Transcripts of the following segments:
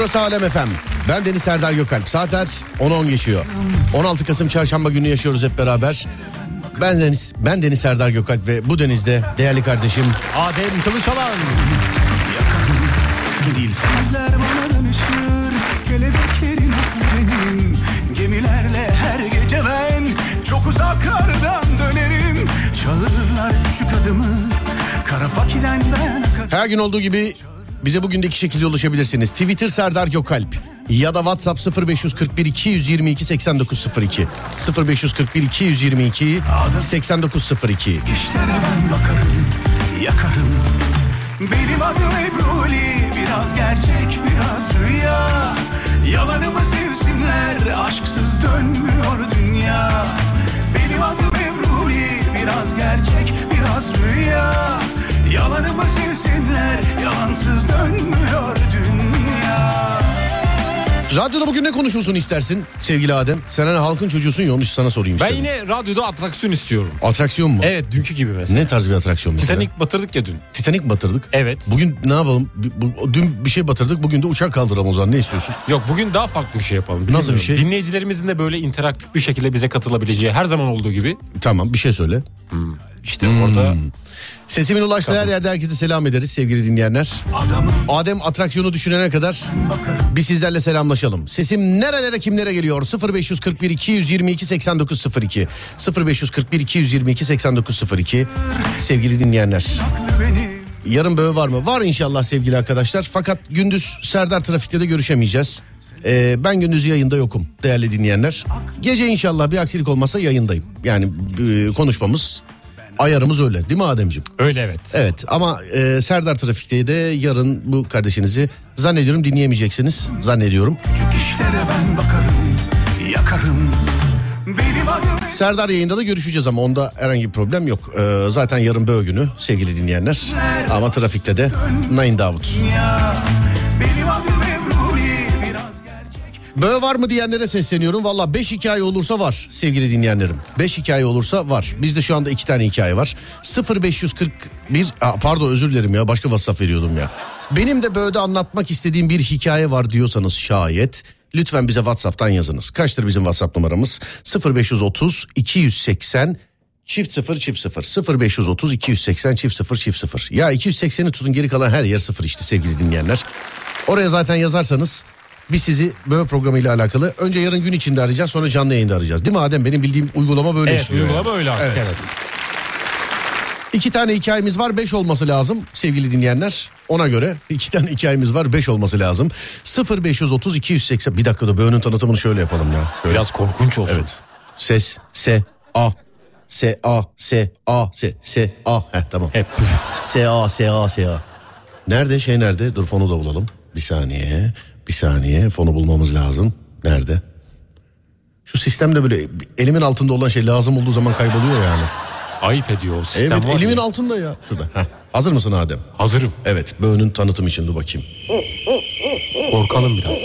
Burası Alem Efem. Ben Deniz Serdar Gökalp. Saatler 10-10 geçiyor. 16 Kasım Çarşamba günü yaşıyoruz hep beraber. Ben Deniz, ben Deniz Serdar Gökalp ve bu denizde değerli kardeşim Adem Kılıçalan. Gemilerle her gece ben Çok uzaklardan dönerim Çağırırlar küçük adımı Her gün olduğu gibi bize bugün de iki şekilde ulaşabilirsiniz. Twitter Serdar Gökalp ya da WhatsApp 0541 222 8902 0541 222 8902 İşlere ben bakarım Yakarım. Benim adım Ebruli Biraz gerçek biraz rüya. Yalanımı sevsinler Aşksız dönmüyor dünya Biraz gerçek biraz rüya. Yalanımı sevsinler Yalansız dönmüyor dünya Radyoda bugün ne konuşulsun istersin sevgili Adem? Sen hani halkın çocuğusun ya onu sana sorayım Ben istedim. yine radyoda atraksiyon istiyorum. Atraksiyon mu? Evet dünkü gibi mesela. Ne tarz bir atraksiyon mesela? Titanic batırdık ya dün. Titanic batırdık? Evet. Bugün ne yapalım? Bu- bu- Dün bir şey batırdık bugün de uçak kaldıralım o zaman ne istiyorsun? Yok bugün daha farklı bir şey yapalım. Nasıl bir şey? Dinleyicilerimizin de böyle interaktif bir şekilde bize katılabileceği her zaman olduğu gibi. Tamam bir şey söyle. İşte orada Sesimin ulaştığı her yerde herkese selam ederiz sevgili dinleyenler. Adem atraksiyonu düşünene kadar bir sizlerle selamlaşalım. Sesim nerelere kimlere geliyor? 0541 222 8902 0541 222 8902 sevgili dinleyenler. Yarın böyle var mı? Var inşallah sevgili arkadaşlar. Fakat gündüz Serdar Trafik'te de görüşemeyeceğiz. Ee, ben gündüz yayında yokum değerli dinleyenler. Gece inşallah bir aksilik olmazsa yayındayım. Yani e, konuşmamız ayarımız öyle değil mi Ademciğim? öyle evet. Evet ama e, Serdar Trafik'te de yarın bu kardeşinizi zannediyorum dinleyemeyeceksiniz. Zannediyorum. Küçük işlere ben bakarım Yakarım Serdar yayında da görüşeceğiz ama onda herhangi bir problem yok. E, zaten yarın böğ günü sevgili dinleyenler. Ama trafikte de Nine Davut. ya Benim adım Böğ var mı diyenlere sesleniyorum. Valla 5 hikaye olursa var sevgili dinleyenlerim. 5 hikaye olursa var. Bizde şu anda 2 tane hikaye var. 0541 Aa, pardon özür dilerim ya başka WhatsApp veriyordum ya. Benim de Böğ'de anlatmak istediğim bir hikaye var diyorsanız şayet lütfen bize WhatsApp'tan yazınız. Kaçtır bizim WhatsApp numaramız? 0530 280 Çift sıfır çift sıfır 0530 280 çift sıfır çift sıfır. Ya 280'i tutun geri kalan her yer sıfır işte sevgili dinleyenler. Oraya zaten yazarsanız biz sizi böyle programıyla alakalı önce yarın gün içinde arayacağız sonra canlı yayında arayacağız. Değil mi Adem? Benim bildiğim uygulama böyle Evet işliyor. uygulama yani. öyle artık Evet. evet. İki tane hikayemiz var beş olması lazım sevgili dinleyenler. Ona göre iki tane hikayemiz var beş olması lazım. 0530 280 bir dakika da böğünün tanıtımını şöyle yapalım ya. Şöyle. Biraz korkunç olsun. Evet. Ses, se, a. S, a, s, a, s, s, a. Heh tamam. Hep. S, a, s, a, s, a. Nerede şey nerede? Dur fonu da bulalım. Bir saniye. Bir saniye. Fonu bulmamız lazım. Nerede? Şu sistemde böyle elimin altında olan şey lazım olduğu zaman kayboluyor yani. Ayıp ediyor o sistem Evet var elimin ya. altında ya. Şurada. Heh. Hazır mısın Adem? Hazırım. Evet. Böğünün tanıtım için dur bakayım. Korkalım biraz.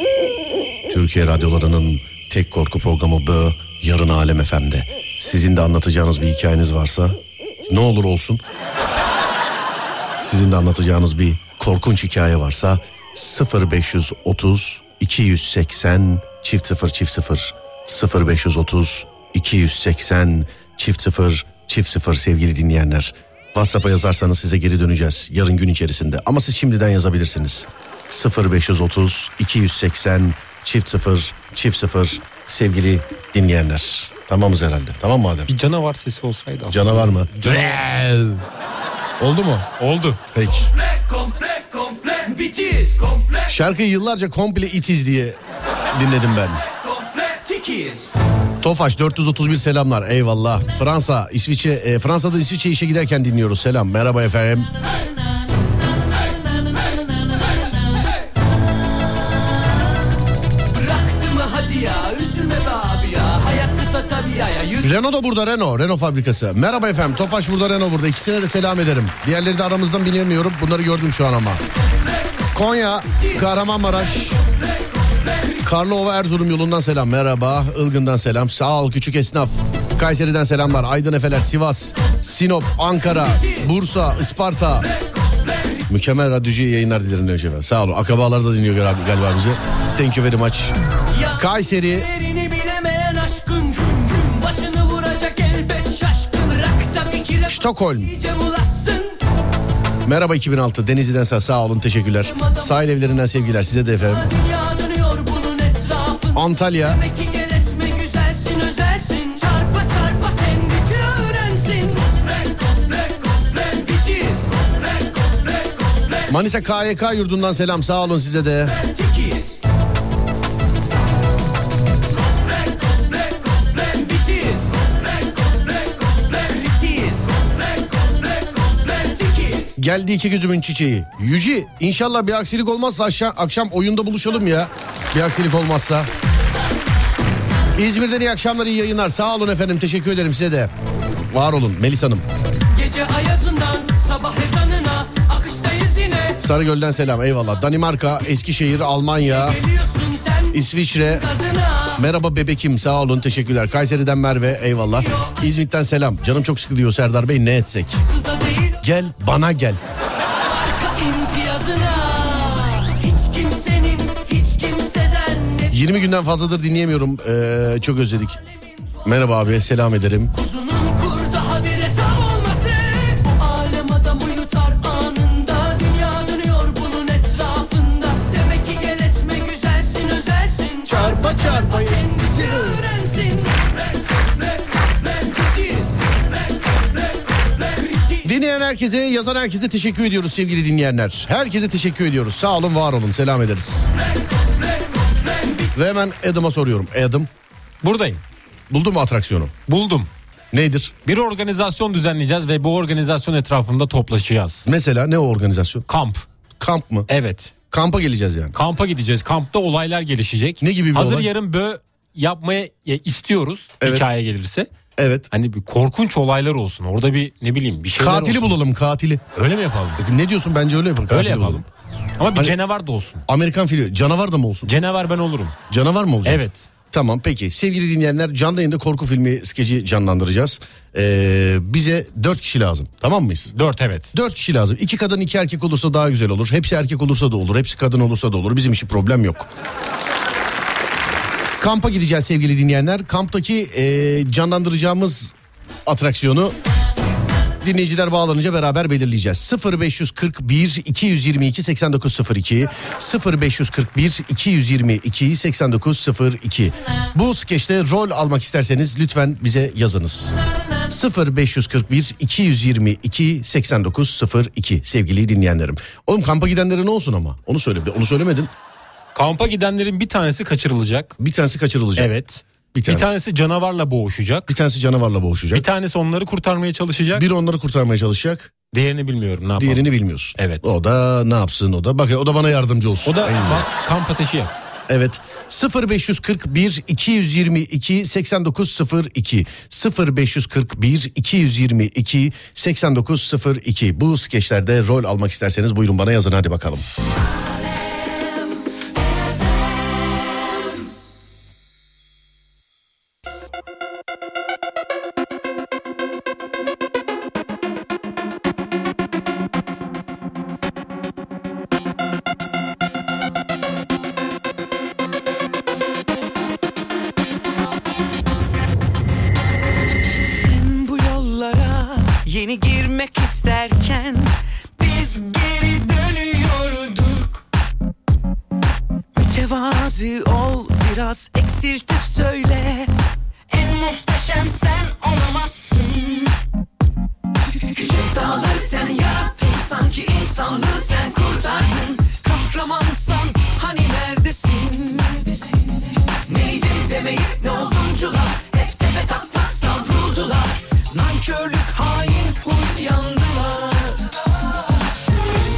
Türkiye radyolarının tek korku programı Bö yarın Alem FM'de. Sizin de anlatacağınız bir hikayeniz varsa ne olur olsun. Sizin de anlatacağınız bir korkunç hikaye varsa 0530 280 çift 0 çift 0 0530 280 çift 0 çift 0 sevgili dinleyenler. WhatsApp'a yazarsanız size geri döneceğiz yarın gün içerisinde. Ama siz şimdiden yazabilirsiniz. 0530 280 çift 0 çift 0 sevgili dinleyenler. Tamamız herhalde. Tamam mı Adem? Bir canavar sesi olsaydı. aslında. Canavar mı? Oldu mu? Oldu. Peki. Şarkıyı yıllarca komple itiz diye dinledim ben. Tofaş 431 selamlar eyvallah. Fransa, İsviçre, e, Fransa'da İsviçre işe giderken dinliyoruz selam. Merhaba efendim. Renault da burada Renault, Renault fabrikası. Merhaba efendim, Tofaş burada, Renault burada. İkisine de selam ederim. Diğerleri de aramızdan bilemiyorum. Bunları gördüm şu an ama. Konya, Kahramanmaraş, Karlova Erzurum yolundan selam. Merhaba, Ilgın'dan selam. Sağ ol küçük esnaf. Kayseri'den selamlar. Aydın Efeler, Sivas, Sinop, Ankara, Bursa, Isparta, Mükemmel radyocu yayınlar dilerim demiş efendim. Sağ olun. Akrabalar da dinliyor galiba bizi. Thank you very much. Kayseri. Stockholm. Merhaba 2006 Denizli'den sağ, sağ olun teşekkürler. Sahil evlerinden sevgiler size de efendim. Antalya. Manisa KYK yurdundan selam sağ olun size de. tikiz Geldi iki gözümün çiçeği. Yüci inşallah bir aksilik olmazsa aşağı, akşam oyunda buluşalım ya. Bir aksilik olmazsa. İzmir'den iyi akşamlar iyi yayınlar. Sağ olun efendim teşekkür ederim size de. Var olun Melis Hanım. Gece ayazından sabah ezanına akıştayız yine Sarıgöl'den selam eyvallah. Danimarka, Eskişehir, Almanya, İsviçre. gazına Merhaba bebekim sağ olun teşekkürler. Kayseri'den Merve eyvallah. İzmit'ten selam. Canım çok sıkılıyor Serdar Bey ne etsek? Değil Gel bana gel. arka imtiyazına Hiç kimsenin hiç kimseden ne 20 günden fazladır dinleyemiyorum. Ee, çok özledik. Merhaba abi selam ederim. Kuzunun herkese, yazan herkese teşekkür ediyoruz sevgili dinleyenler. Herkese teşekkür ediyoruz. Sağ olun, var olun. Selam ederiz. Ve hemen Adam'a soruyorum. Adam, Buradayım. buldun mu atraksiyonu? Buldum. Nedir? Bir organizasyon düzenleyeceğiz ve bu organizasyon etrafında toplaşacağız. Mesela ne o organizasyon? Kamp. Kamp mı? Evet. Kampa geleceğiz yani. Kampa gideceğiz. Kampta olaylar gelişecek. Ne gibi bir Hazır olay? yarın bö yapmaya ya, istiyoruz. Evet. Hikaye gelirse. Evet. Hani bir korkunç olaylar olsun. Orada bir ne bileyim bir şeyler Katili olsun. bulalım, katili. Öyle mi yapalım? Ne diyorsun bence öyle yapalım. Öyle yapalım. bulalım. Ama bir Hani- canavar da olsun. Amerikan filmi. Canavar da mı olsun? Canavar ben olurum. Canavar mı olacak? Evet. Tamam peki sevgili dinleyenler canlı yayında korku filmi skeci canlandıracağız. Ee, bize dört kişi lazım tamam mıyız? Dört evet. Dört kişi lazım. İki kadın iki erkek olursa daha güzel olur. Hepsi erkek olursa da olur. Hepsi kadın olursa da olur. Bizim için problem yok. Kampa gideceğiz sevgili dinleyenler. Kamptaki e, canlandıracağımız atraksiyonu dinleyiciler bağlanınca beraber belirleyeceğiz. 0541 222 8902 0541 222 8902 Bu skeçte rol almak isterseniz lütfen bize yazınız. 0541 222 8902 sevgili dinleyenlerim. Oğlum kampa gidenlerin ne olsun ama? Onu söyle. Onu söylemedin. Kampa gidenlerin bir tanesi kaçırılacak. Bir tanesi kaçırılacak. Evet. Bir Bir tanesi. tanesi canavarla boğuşacak. Bir tanesi canavarla boğuşacak. Bir tanesi onları kurtarmaya çalışacak. Biri onları kurtarmaya çalışacak. Diğerini bilmiyorum ne yapalım. Diğerini bilmiyorsun. Evet. O da ne yapsın o da? Bak o da bana yardımcı olsun. O da Aynen. bak, kamp ateşi yak. Evet 0541 222 8902 0541 222 8902 bu skeçlerde rol almak isterseniz buyurun bana yazın hadi bakalım. Nankörlük hain huy yandılar.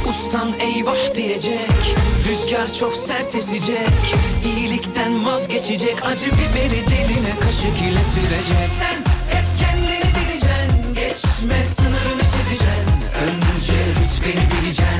Ustan eyvah diyecek Rüzgar çok sert esecek. İyilikten vazgeçecek Acı biberi diline kaşık ile sürecek. Sen hep kendini bileceksin Geçme sınırını çizeceksin. Önce rütbeni bileceksin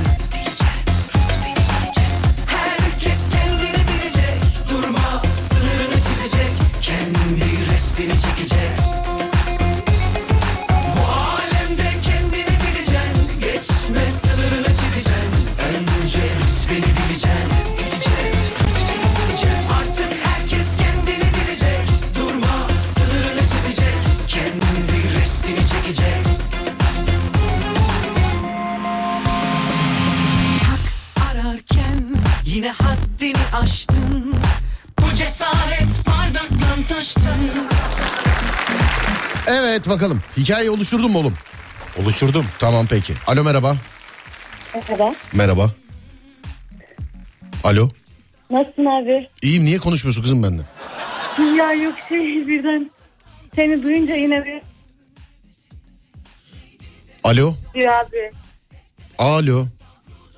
Evet bakalım. Hikayeyi oluşturdun mu oğlum? Oluşturdum. Tamam peki. Alo merhaba. Merhaba. Merhaba. Alo. Nasılsın abi? İyiyim niye konuşmuyorsun kızım benimle? Ya yok şey birden seni duyunca yine bir Alo. diyor abi. Alo.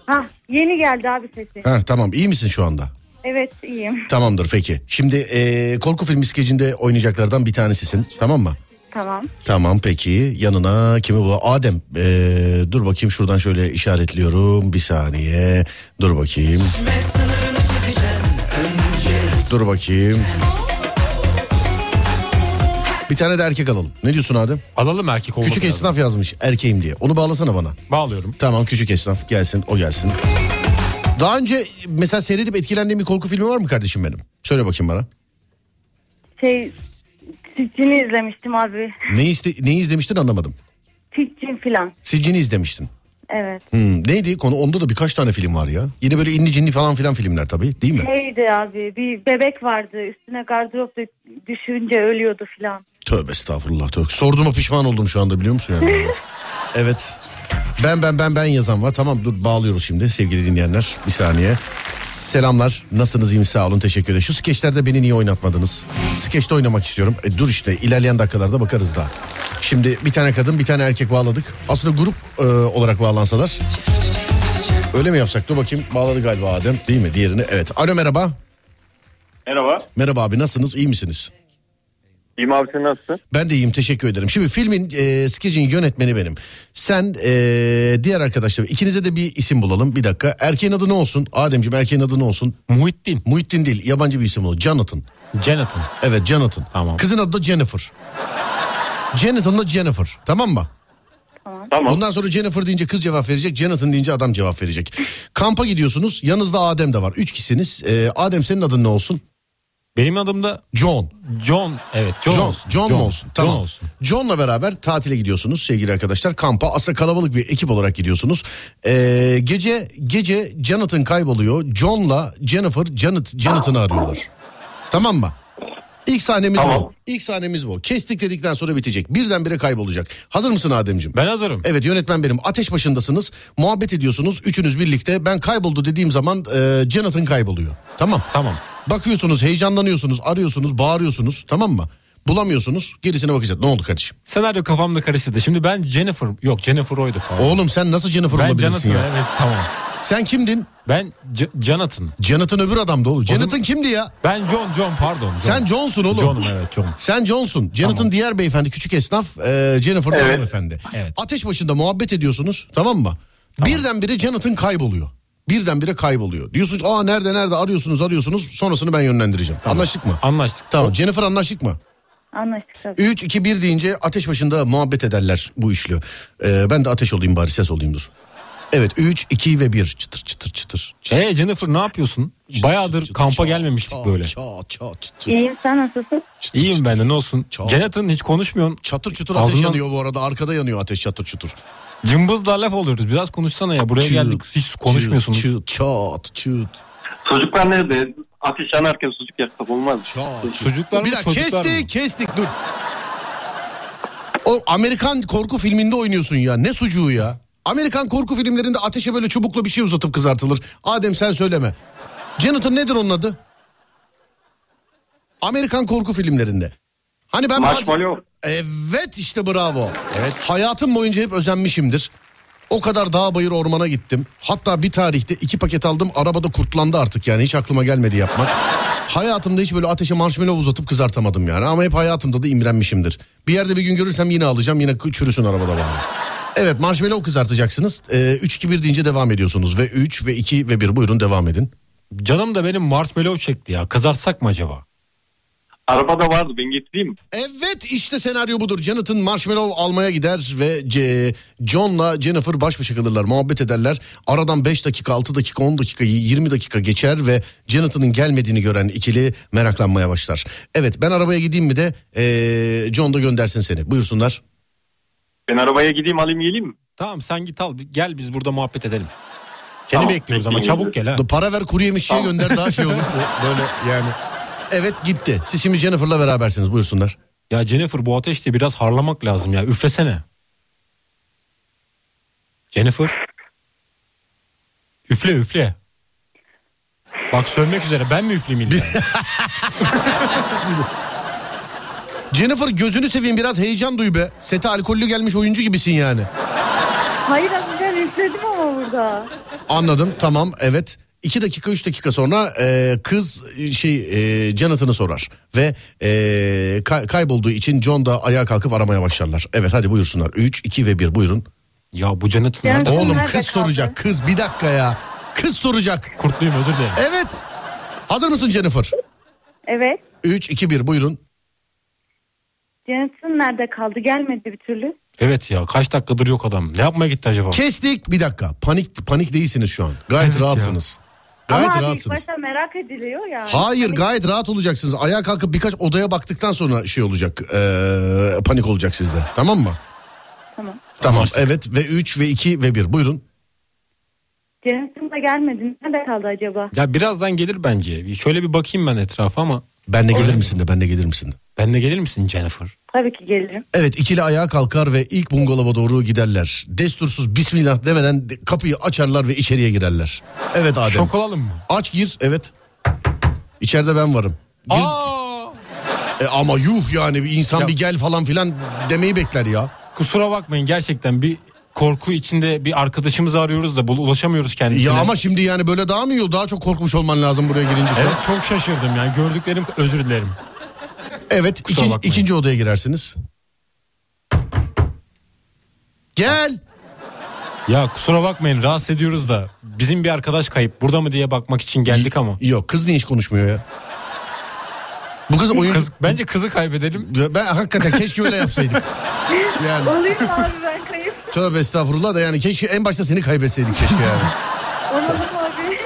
Ha yeni geldi abi sesi. Ha tamam iyi misin şu anda? Evet iyiyim. Tamamdır peki. Şimdi eee, korku filmi skecinde oynayacaklardan bir tanesisin tamam mı? Tamam. Tamam peki yanına kimi bul? Adem eee, dur bakayım şuradan şöyle işaretliyorum bir saniye. Dur bakayım. Dur bakayım. Bir tane de erkek alalım. Ne diyorsun Adem? Alalım erkek olması Küçük lazım. esnaf yazmış erkeğim diye. Onu bağlasana bana. Bağlıyorum. Tamam küçük esnaf gelsin o gelsin. Daha önce mesela seyredip etkilendiğin bir korku filmi var mı kardeşim benim? Söyle bakayım bana. Şey Sitchin'i izlemiştim abi. Ne iste, neyi izlemiştin anlamadım. Sitchin filan. Siccin'i izlemiştin. Evet. Hmm, neydi konu? Onda da birkaç tane film var ya. Yine böyle inni cinli falan filan filmler tabii değil mi? Neydi abi bir bebek vardı üstüne gardırop düşünce ölüyordu filan. Tövbe estağfurullah. Tövbe. Sorduğuma pişman oldum şu anda biliyor musun yani? evet. Ben ben ben ben yazan var. Tamam dur bağlıyoruz şimdi sevgili dinleyenler. Bir saniye. Selamlar. Nasılsınız? İyi misiniz? Sağ olun. Teşekkür ederim. Şu skeçlerde beni niye oynatmadınız? Skeçte oynamak istiyorum. E, dur işte ilerleyen dakikalarda bakarız daha. Şimdi bir tane kadın bir tane erkek bağladık. Aslında grup e, olarak bağlansalar. Öyle mi yapsak? Dur bakayım. Bağladı galiba Adem. Değil mi? Diğerini. Evet. Alo merhaba. Merhaba. Merhaba abi nasılsınız? İyi misiniz? İyiyim abi sen nasılsın? Ben de iyiyim teşekkür ederim. Şimdi filmin e, skecin yönetmeni benim. Sen e, diğer arkadaşlar ikinize de bir isim bulalım. Bir dakika. Erkeğin adı ne olsun? Ademciğim erkeğin adı ne olsun? Muhittin. Muhittin değil yabancı bir isim olur. Jonathan. Jonathan. Evet Jonathan. Tamam. Kızın adı da Jennifer. Jonathan'la Jennifer. Tamam mı? Tamam. Ondan sonra Jennifer deyince kız cevap verecek. Jonathan deyince adam cevap verecek. Kampa gidiyorsunuz. Yanınızda Adem de var. Üç kişisiniz. E, Adem senin adın ne olsun? Benim adım da John. John. Evet John, John, olsun. John, mu olsun? Tamam. John olsun. John'la beraber tatile gidiyorsunuz sevgili arkadaşlar. Kampa aslında kalabalık bir ekip olarak gidiyorsunuz. Ee, gece gece Jonathan kayboluyor. John'la Jennifer Janet, Jonathan'ı arıyorlar. Tamam mı? İlk sahnemiz Tamam. bu. İlk sahnemiz bu. Kestik dedikten sonra bitecek. Birdenbire kaybolacak. Hazır mısın Ademciğim? Ben hazırım. Evet yönetmen benim. Ateş başındasınız. Muhabbet ediyorsunuz. Üçünüz birlikte. Ben kayboldu dediğim zaman e, Jonathan kayboluyor. Tamam. Tamam. Bakıyorsunuz, heyecanlanıyorsunuz, arıyorsunuz, bağırıyorsunuz. Tamam mı? Bulamıyorsunuz. Gerisine bakacağız. Ne oldu kardeşim? Senaryo kafamda karıştı. Şimdi ben Jennifer. Yok Jennifer oydu. Pardon. Oğlum sen nasıl Jennifer ben olabilirsin Jonathan. ya? Evet tamam. Sen kimdin? Ben J- Jonathan. Jonathan öbür adamdı oğlum. Jonathan zaman- kimdi ya? Ben John John pardon. John. Sen John'sun oğlum. John'um evet John. Sen John'sun. Jonathan Tamam. diğer beyefendi küçük esnaf. E, Jennifer Evet. hanımefendi. Evet. Ateş başında muhabbet ediyorsunuz. Tamam mı? Birdenbire Jonathan kayboluyor. Birdenbire kayboluyor. Diyorsunuz aa nerede nerede arıyorsunuz arıyorsunuz. Sonrasını ben yönlendireceğim. Anlaştık mı? Anlaştık. Tamam Jennifer anlaştık mı? Anlaştık tabii. 3, 2, 1 deyince ateş başında muhabbet ederler bu üçlü. Ee, ben de ateş olayım bari ses olayım dur. Evet 3, 2 ve 1 çıtır çıtır çıtır. Ee Jennifer ne yapıyorsun? Bayağıdır Çıtır, kampa çat, gelmemiştik çat, böyle. Çat çat çıtır. İyiyim sen nasılsın? İyiyim ben de ne olsun. Çat. Jonathan hiç konuşmuyorsun. Çatır çutur ateş Ağzından- yanıyor bu arada. Arkada yanıyor ateş çatır çutur. Cımbızla laf oluyoruz. Biraz konuşsana ya. Buraya Çıt, geldik hiç konuşmuyorsunuz. Çıt, çıt, çat çıt. Çocuklar nerede? Ateş yanarken sucuk yaksak olmaz mı? Çat. Çocuklar Bir mı dakika kestik mı? kestik dur. O Amerikan korku filminde oynuyorsun ya. Ne sucuğu ya? Amerikan korku filmlerinde ateşe böyle çubukla bir şey uzatıp kızartılır. Adem sen söyleme. Jonathan nedir onun adı? Amerikan korku filmlerinde. Hani ben. Marshmallow. Evet işte bravo. Evet. Hayatım boyunca hep özenmişimdir. O kadar dağ bayır ormana gittim. Hatta bir tarihte iki paket aldım. Arabada kurtlandı artık yani. Hiç aklıma gelmedi yapmak. Hayatımda hiç böyle ateşe marshmallow uzatıp kızartamadım yani. Ama hep hayatımda da imrenmişimdir. Bir yerde bir gün görürsem yine alacağım. Yine çürüsün arabada bari. Evet marshmallow kızartacaksınız. Ee, 3-2-1 deyince devam ediyorsunuz. Ve 3 ve 2 ve 1 buyurun devam edin. Canım da benim marshmallow çekti ya. Kızartsak mı acaba? Arabada vardı ben getireyim mi? Evet işte senaryo budur. Jonathan marshmallow almaya gider ve C- John'la Jennifer baş başa kalırlar. Muhabbet ederler. Aradan 5 dakika, 6 dakika, 10 dakika, 20 dakika geçer ve Jonathan'ın gelmediğini gören ikili meraklanmaya başlar. Evet ben arabaya gideyim mi de ee, John da göndersin seni. Buyursunlar. Ben arabaya gideyim alayım geleyim mi? Tamam sen git al. Gel biz burada muhabbet edelim. Seni Tamam, bekliyoruz ama bekleyin. çabuk gel ha. Para ver kuru yemişçiye gönder daha şey olur. Bu Böyle yani. Evet gitti. Siz şimdi Jennifer'la berabersiniz buyursunlar. Ya Jennifer bu ateşte biraz harlamak lazım ya. Üflesene. Jennifer. Üfle üfle. Bak sönmek üzere ben mi üfleyeyim illa? Jennifer gözünü seveyim biraz heyecan duy be. Sete alkollü gelmiş oyuncu gibisin yani. Hayır az önce ben üfledim ama burada. Anladım tamam evet. 2 dakika 3 dakika sonra e, kız şey e, Jonathan'ı sorar. Ve e, kay- kaybolduğu için John da ayağa kalkıp aramaya başlarlar. Evet hadi buyursunlar. 3, 2 ve 1 buyurun. ya bu Jonathan nerede? Oğlum kız kaldı? soracak. Kız bir dakika ya. Kız soracak. Kurtluyum özür dilerim. Evet. Hazır mısın Jennifer? Evet. 3, 2, 1 buyurun. Jensen nerede kaldı? Gelmedi bir türlü. Evet ya kaç dakikadır yok adam. Ne yapmaya gitti acaba? Kestik. Bir dakika. Panik panik değilsiniz şu an. Gayet Evet ya. rahatsınız. Gayet ama rahatsınız. başta merak ediliyor ya. Hayır Hani- gayet rahat olacaksınız. Ayağa kalkıp birkaç odaya baktıktan sonra şey olacak. eee, panik olacak sizde. Tamam mı? Tamam. Tamam. Anlaştık. Evet ve 3 ve 2 ve 1. Buyurun. Jensen da gelmedi. Nerede kaldı acaba? Ya birazdan gelir bence. Şöyle bir bakayım ben etrafa ama. Ben de gelir misin de ben de gelir misin de. Ben de gelir misin Jennifer? Tabii ki gelirim. Evet ikili ayağa kalkar ve ilk bungalova doğru giderler. Destursuz bismillah demeden de- kapıyı açarlar ve içeriye girerler. Evet Adem. Şok olalım mı? Aç gir evet. İçeride ben varım. Gir. Aa! E, ama yuh yani bir insan Ya- bir gel falan filan demeyi bekler ya. Kusura bakmayın gerçekten bir korku içinde bir arkadaşımızı arıyoruz da bul- ulaşamıyoruz kendisine. Ya ama şimdi yani böyle daha mı iyi? Daha çok korkmuş olman lazım buraya girince. Evet çok şaşırdım yani gördüklerim özür dilerim. Evet Kusura ikinci, bakmayın. ikinci odaya girersiniz. Gel. Ya kusura bakmayın rahatsız ediyoruz da bizim bir arkadaş kayıp burada mı diye bakmak için geldik ama. Yok kız niye hiç konuşmuyor ya? Bu kız oyun... Kız, bence kızı kaybedelim. Ben hakikaten keşke öyle yapsaydık. Yani Olayım abi ben kayıp? tövbe estağfurullah da yani keşke en başta seni kaybetseydik keşke yani. Olalım abi.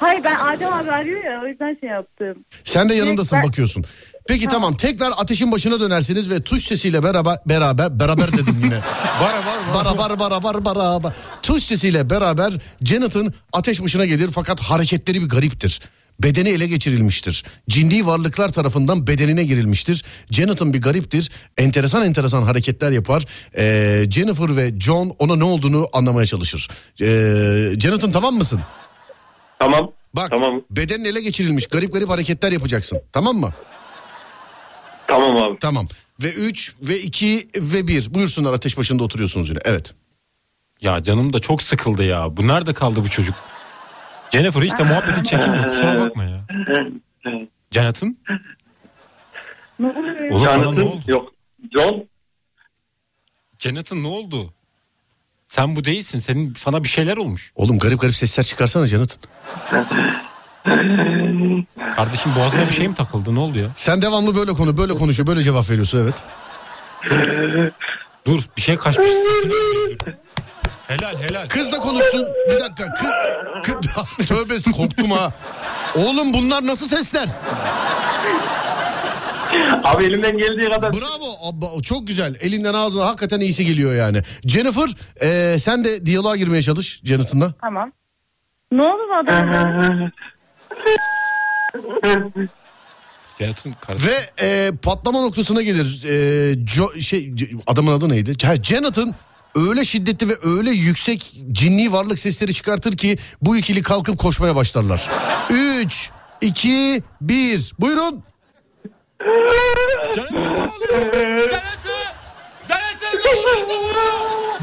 Hayır ben Adem abi arıyor ya o yüzden şey yaptım. Sen de yanındasın Ben- bakıyorsun. Peki tamam tekrar ateşin başına dönersiniz ve tuş sesiyle beraber beraber beraber dedim yine. Var var var. Bara bara bara bara bara bara. Tuş sesiyle beraber Jonathan ateş başına gelir fakat hareketleri bir gariptir. Bedeni ele geçirilmiştir. Cinli varlıklar tarafından bedenine girilmiştir. Jonathan bir gariptir. Enteresan enteresan hareketler yapar. Ee, Jennifer ve John ona ne olduğunu anlamaya çalışır. Ee, Jonathan tamam mısın? Tamam. Bak Tamam. bedenin ele geçirilmiş garip garip hareketler yapacaksın. Tamam mı? Tamam abi. Tamam. Ve 3 ve 2 ve 1. Buyursunlar ateş başında oturuyorsunuz yine. Evet. Ya canım da çok sıkıldı ya. Bu nerede kaldı bu çocuk? Jennifer hiç de muhabbeti çekilmiyor kusura bakma ya. Jonathan? Ne oluyor? Oğlum sana ne oldu? yok. John Jonathan ne oldu? Sen bu değilsin. Senin sana bir şeyler olmuş. Oğlum garip garip sesler çıkarsana Jonathan. Kardeşim boğazına bir şey mi takıldı? Ne oldu ya? Sen devamlı böyle konu böyle konuşuyor böyle cevap veriyorsun evet. Dur bir şey kaçmış. helal helal. Kız da konuşsun. Bir dakika. Kı, kı, tövbe korktum ha. Oğlum bunlar nasıl sesler? abi elimden geldiği kadar Bravo. Abba, çok güzel. Elinden ağzına hakikaten iyisi geliyor yani. Jennifer e, sen de diyaloğa girmeye çalış Jonathan'la. Tamam. Ne oldu bu Ve e, patlama noktasına gelir. E, Jo- şey adamın adı neydi? Ha, Jonathan öyle şiddetli ve öyle yüksek cinni varlık sesleri çıkartır ki bu ikili kalkıp koşmaya başlarlar. 3 2 1 Buyurun.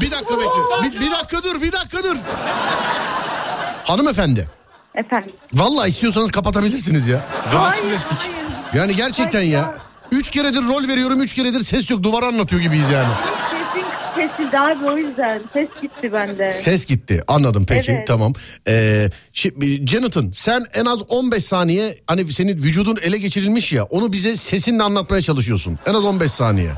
Bir dakika bekle. Bir, bir dakika dur, bir dakika dur. Hanımefendi. Efendim. Vallahi istiyorsanız kapatabilirsiniz ya. Hayır hayır. Yani gerçekten ya. Üç keredir rol veriyorum, üç keredir ses yok. Duvar anlatıyor gibiyiz yani. Sesin kesildi abi o yüzden. Ses gitti bende. Ses gitti. Anladım peki Evet. tamam. Ee, şimdi, Jonathan sen en az 15 saniye hani senin vücudun ele geçirilmiş ya onu bize sesinle anlatmaya çalışıyorsun. En az 15 saniye.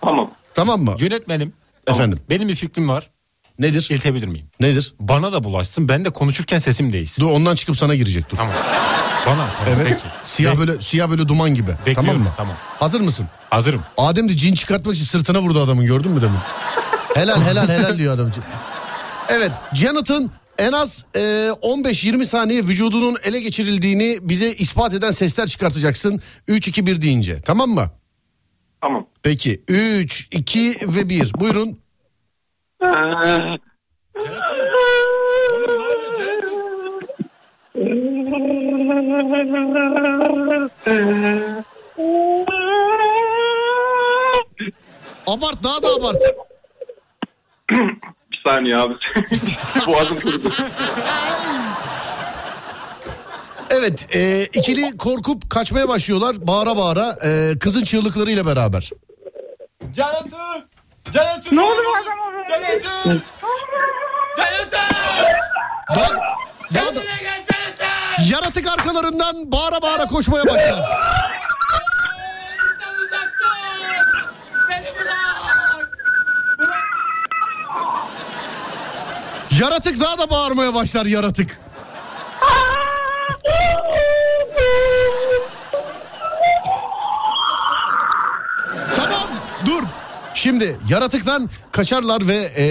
tamam. Tamam mı? Yönetmenim. Efendim Benim bir fikrim var. Nedir? İltebilir miyim? Nedir? Bana da bulaşsın. Ben de konuşurken sesim değişsin. Dur ondan çıkıp sana girecek dur. Tamam. Bana tamam. Evet. Peki. Siyah Be- böyle siyah böyle duman gibi. Bekliyorum, Tamam mı? tamam. Hazır mısın? Hazırım. Adem de cin çıkartmak için sırtına vurdu adamın gördün mü demin? helal helal helal diyor adam. Evet Jonathan en az e, 15-20 saniye vücudunun ele geçirildiğini bize ispat eden sesler çıkartacaksın. 3-2-1 deyince tamam mı? Tamam. Peki 3, 2 ve 1 buyurun. Abart daha da abart. Bir saniye abi. Boğazım kurudu. Evet e, ikili korkup kaçmaya başlıyorlar bağıra bağıra e, kızın çığlıklarıyla beraber. Canat'ım! Canat'ım! Ne oluyor adam oraya? Canat'ım! Canat'ım! Daha, daha da, yaratık arkalarından bağıra bağıra koşmaya başlar. Yaratık daha da bağırmaya başlar yaratık. Tamam dur. Şimdi yaratıktan kaçarlar ve e,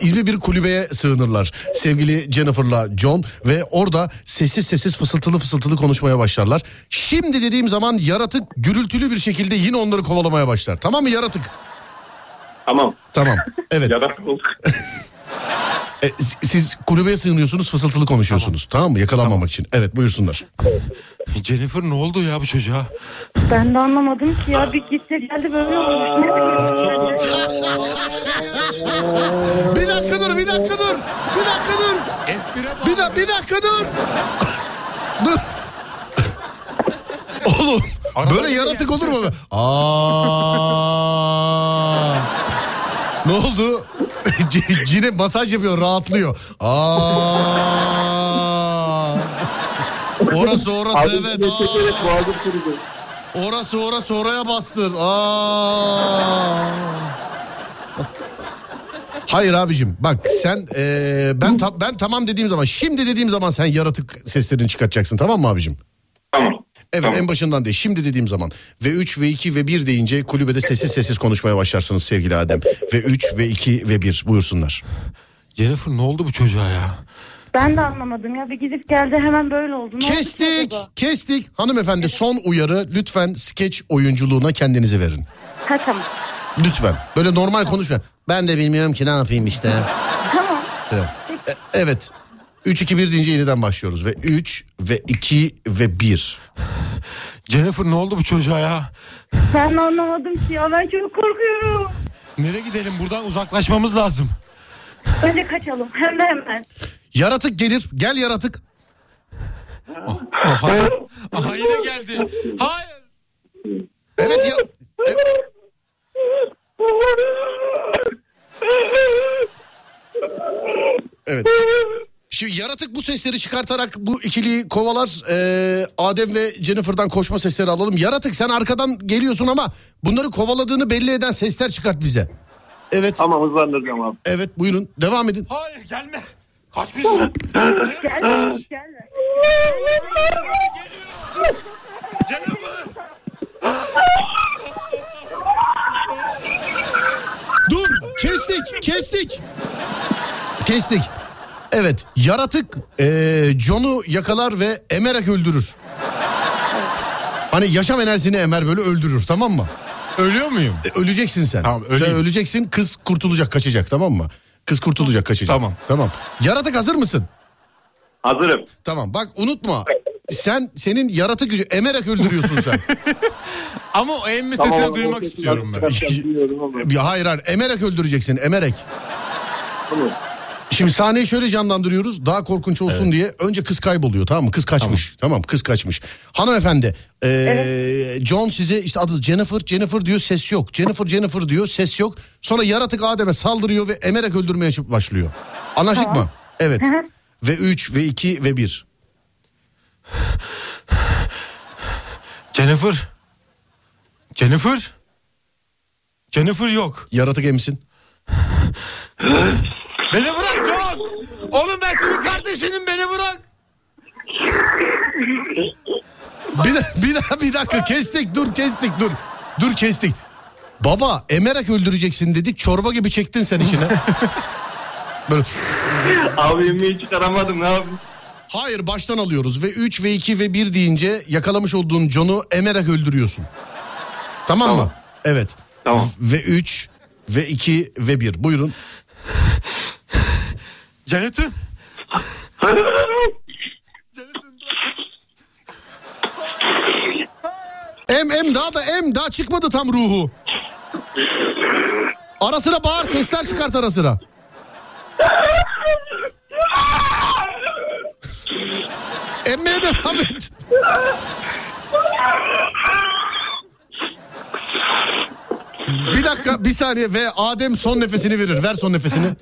izmi bir kulübeye sığınırlar. Sevgili Jennifer'la John ve orada sessiz sessiz fısıltılı fısıltılı konuşmaya başlarlar. Şimdi dediğim zaman yaratık gürültülü bir şekilde yine onları kovalamaya başlar. Tamam mı yaratık? Tamam. Tamam. Evet. Yaratık olduk. E, siz kulübeye sığınıyorsunuz fısıltılı konuşuyorsunuz. Tamam, mı? Yakalanmamak için. Evet buyursunlar. Jennifer ne oldu ya bu çocuğa? Ben de anlamadım ki ya bir gitti geldi böyle olmuş. Bir dakika dur, bir dakika dur. Bir dakika dur. Bir, da, bir dakika dur. dur. Oğlum böyle yaratık olur mu? Aa. Ne oldu? C- Cine masaj yapıyor, rahatlıyor. Aa. Orası orası evet. Aa. boğazım kurudu. Orası orası oraya bastır. Aa. Hayır abicim bak sen eee, ben ta- ben tamam dediğim zaman şimdi dediğim zaman sen yaratık seslerini çıkartacaksın tamam mı abicim? Tamam. Evet Tamam. en başından değil şimdi dediğim zaman ve 3 ve 2 ve 1 deyince kulübede sessiz sessiz konuşmaya başlarsınız sevgili Adem. Ve 3 ve 2 ve 1 buyursunlar. Jennifer ne oldu bu çocuğa ya? Ben de anlamadım ya bir gidip geldi hemen böyle oldu. Ne oldu Kestik acaba? kestik hanımefendi son uyarı lütfen skeç oyunculuğuna kendinizi verin. Ha tamam. Lütfen böyle normal konuşma. Ben de bilmiyorum ki ne yapayım işte. Tamam. Evet. E- evet. 3 2 1 deyince yeniden başlıyoruz ve 3 ve 2 ve 1. Jennifer ne oldu bu çocuğa ya? Ben anlamadım ki ya ben çok korkuyorum. Nereye gidelim? Buradan uzaklaşmamız lazım. Önce kaçalım hem de hemen. Yaratık gelir. Gel yaratık. Aha, aha yine geldi. Hayır. Evet ya. e- Evet. Şimdi yaratık bu sesleri çıkartarak bu ikiliyi kovalar. Ee, Adem ve Jennifer'dan koşma sesleri alalım. Yaratık sen arkadan geliyorsun ama bunları kovaladığını belli eden sesler çıkart bize. Evet. Tamam hızlandıracağım abi. Evet buyurun devam edin. Hayır gelme. Kaç bizim. Gelme gelme. Jennifer. Dur kestik kestik. Kestik. Evet yaratık eee, John'u yakalar ve emerek öldürür. Hani yaşam enerjisini emer böyle öldürür tamam mı? Ölüyor muyum? E, öleceksin sen. Tamam, sen öleyim. öleceksin kız kurtulacak kaçacak tamam mı? Kız kurtulacak kaçacak. Tamam. Tamam. Yaratık hazır mısın? Hazırım. Tamam bak unutma. Sen senin yaratık gücü emerek öldürüyorsun sen. Ama o emmi sesini Tamam, duymak istiyorum ben. Ya hayır hayır emerek öldüreceksin emerek. Tamam. Şimdi sahneyi şöyle canlandırıyoruz daha korkunç olsun diye. Önce kız kayboluyor tamam mı? Kız kaçmış. Tamam, kız kaçmış. Hanımefendi ee, John size işte adı Jennifer Jennifer diyor ses yok. Jennifer Jennifer diyor ses yok. Sonra yaratık Adem'e saldırıyor ve emerek öldürmeye başlıyor. Anlaştık mı? Evet. ve 3 ve 2 ve 1. Jennifer. Jennifer. Jennifer yok. Yaratık emsin. Beni bırak John. Oğlum ben senin kardeşinim beni bırak. Bir, da- bir daha bir dakika kestik dur kestik dur. Dur kestik. Baba emerek öldüreceksin dedik çorba gibi çektin sen içine. Böyle Abi yemeği çıkaramadım ne yapayım? hayır baştan alıyoruz ve 3 ve 2 ve 1 deyince yakalamış olduğun John'u emerek öldürüyorsun. Tamam, mı? Tamam. Evet. Tamam. Ve 3 ve 2 ve 1. Buyurun. Canet'im. Em em daha da em daha çıkmadı tam ruhu. Ara sıra bağır sesler çıkart ara sıra. Emmeye devam et. Bir dakika bir saniye ve Adem son nefesini verir. Ver son nefesini.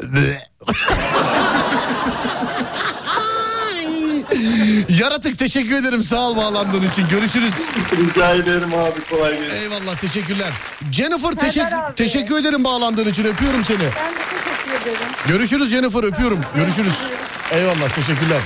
Yaratık teşekkür ederim sağ ol bağlandığın için. Görüşürüz. Rica ederim abi kolay gelsin. Eyvallah teşekkürler. Jennifer teşekkür, abi. teşekkür ederim bağlandığın için öpüyorum seni. Ben de teşekkür ederim. Görüşürüz Jennifer öpüyorum. Görüşürüz. Eyvallah teşekkürler.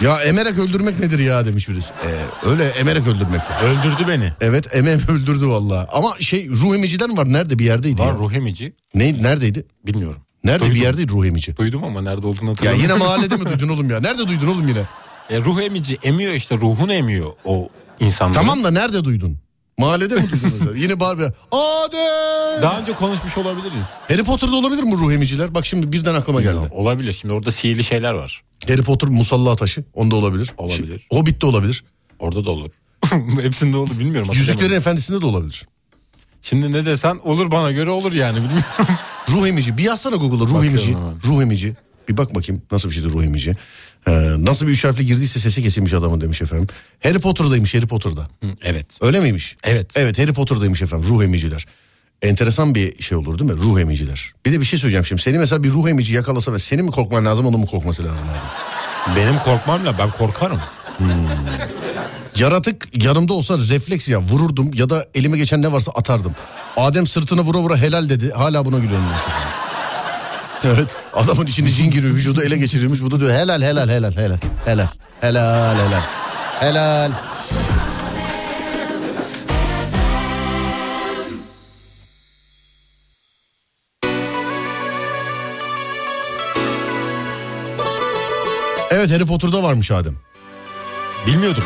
Ya emerek öldürmek nedir ya demiş birisi. Ee, öyle emerek öldürmek. Öldürdü beni. Evet. Emem öldürdü vallahi. Ama şey ruh emiciden var nerede bir yerdeydi Var ya. ruh emici. Ne, neredeydi? Bilmiyorum. Nerede Duydum. bir yerdeydi ruh emici? Duydum ama nerede olduğunu Ya hatırlamıyorum. yine mahallede mi duydun oğlum ya? Nerede duydun oğlum yine? E, ruh emici emiyor işte ruhunu emiyor o insanların. Tamam da nerede duydun? Mahallede mi duydun mesela? Yine bağır bir Adem! Daha önce konuşmuş olabiliriz. Harry Potter'da olabilir mi ruh emiciler? Bak şimdi birden aklıma geldi. Olabilir. Şimdi orada sihirli şeyler var. Harry Potter musalla taşı onda olabilir. Olabilir. Şey, Hobbit'te olabilir. Orada da olur. Hepsinde oldu bilmiyorum. Yüzüklerin. Efendisi'nde de olabilir. Şimdi ne desen olur bana göre olur yani bilmiyorum. Ruh emici. Bir yazsana Google'a ruh Bakıyorum emici. hemen. Ruh emici. Bir bak bakayım nasıl bir şeydir ruh emici. Ee, nasıl bir üç harfli girdiyse sesi kesilmiş adamın demiş efendim. Harry Potter'daymış Harry Potter'da. Hı, evet. Öyle miymiş? Evet. Evet Harry Potter'daymış efendim ruh emiciler. Enteresan bir şey olur değil mi? Ruh emiciler. Bir de bir şey söyleyeceğim şimdi. Seni mesela bir ruh emici yakalasa ve senin mi korkman lazım onun mu korkması lazım? abi? Benim korkmamla ben korkarım. Yaratık yanımda olsa refleks ya vururdum ya da elime geçen ne varsa atardım. Adem sırtına vura vura helal dedi. Hala buna gülüyorum. Evet. Adamın içine cin giriyor. Vücudu ele geçirilmiş. Bu da diyor helal helal helal helal. Helal. Helal helal. Helal. Evet Harry Potter'da varmış Adem. Bilmiyordum.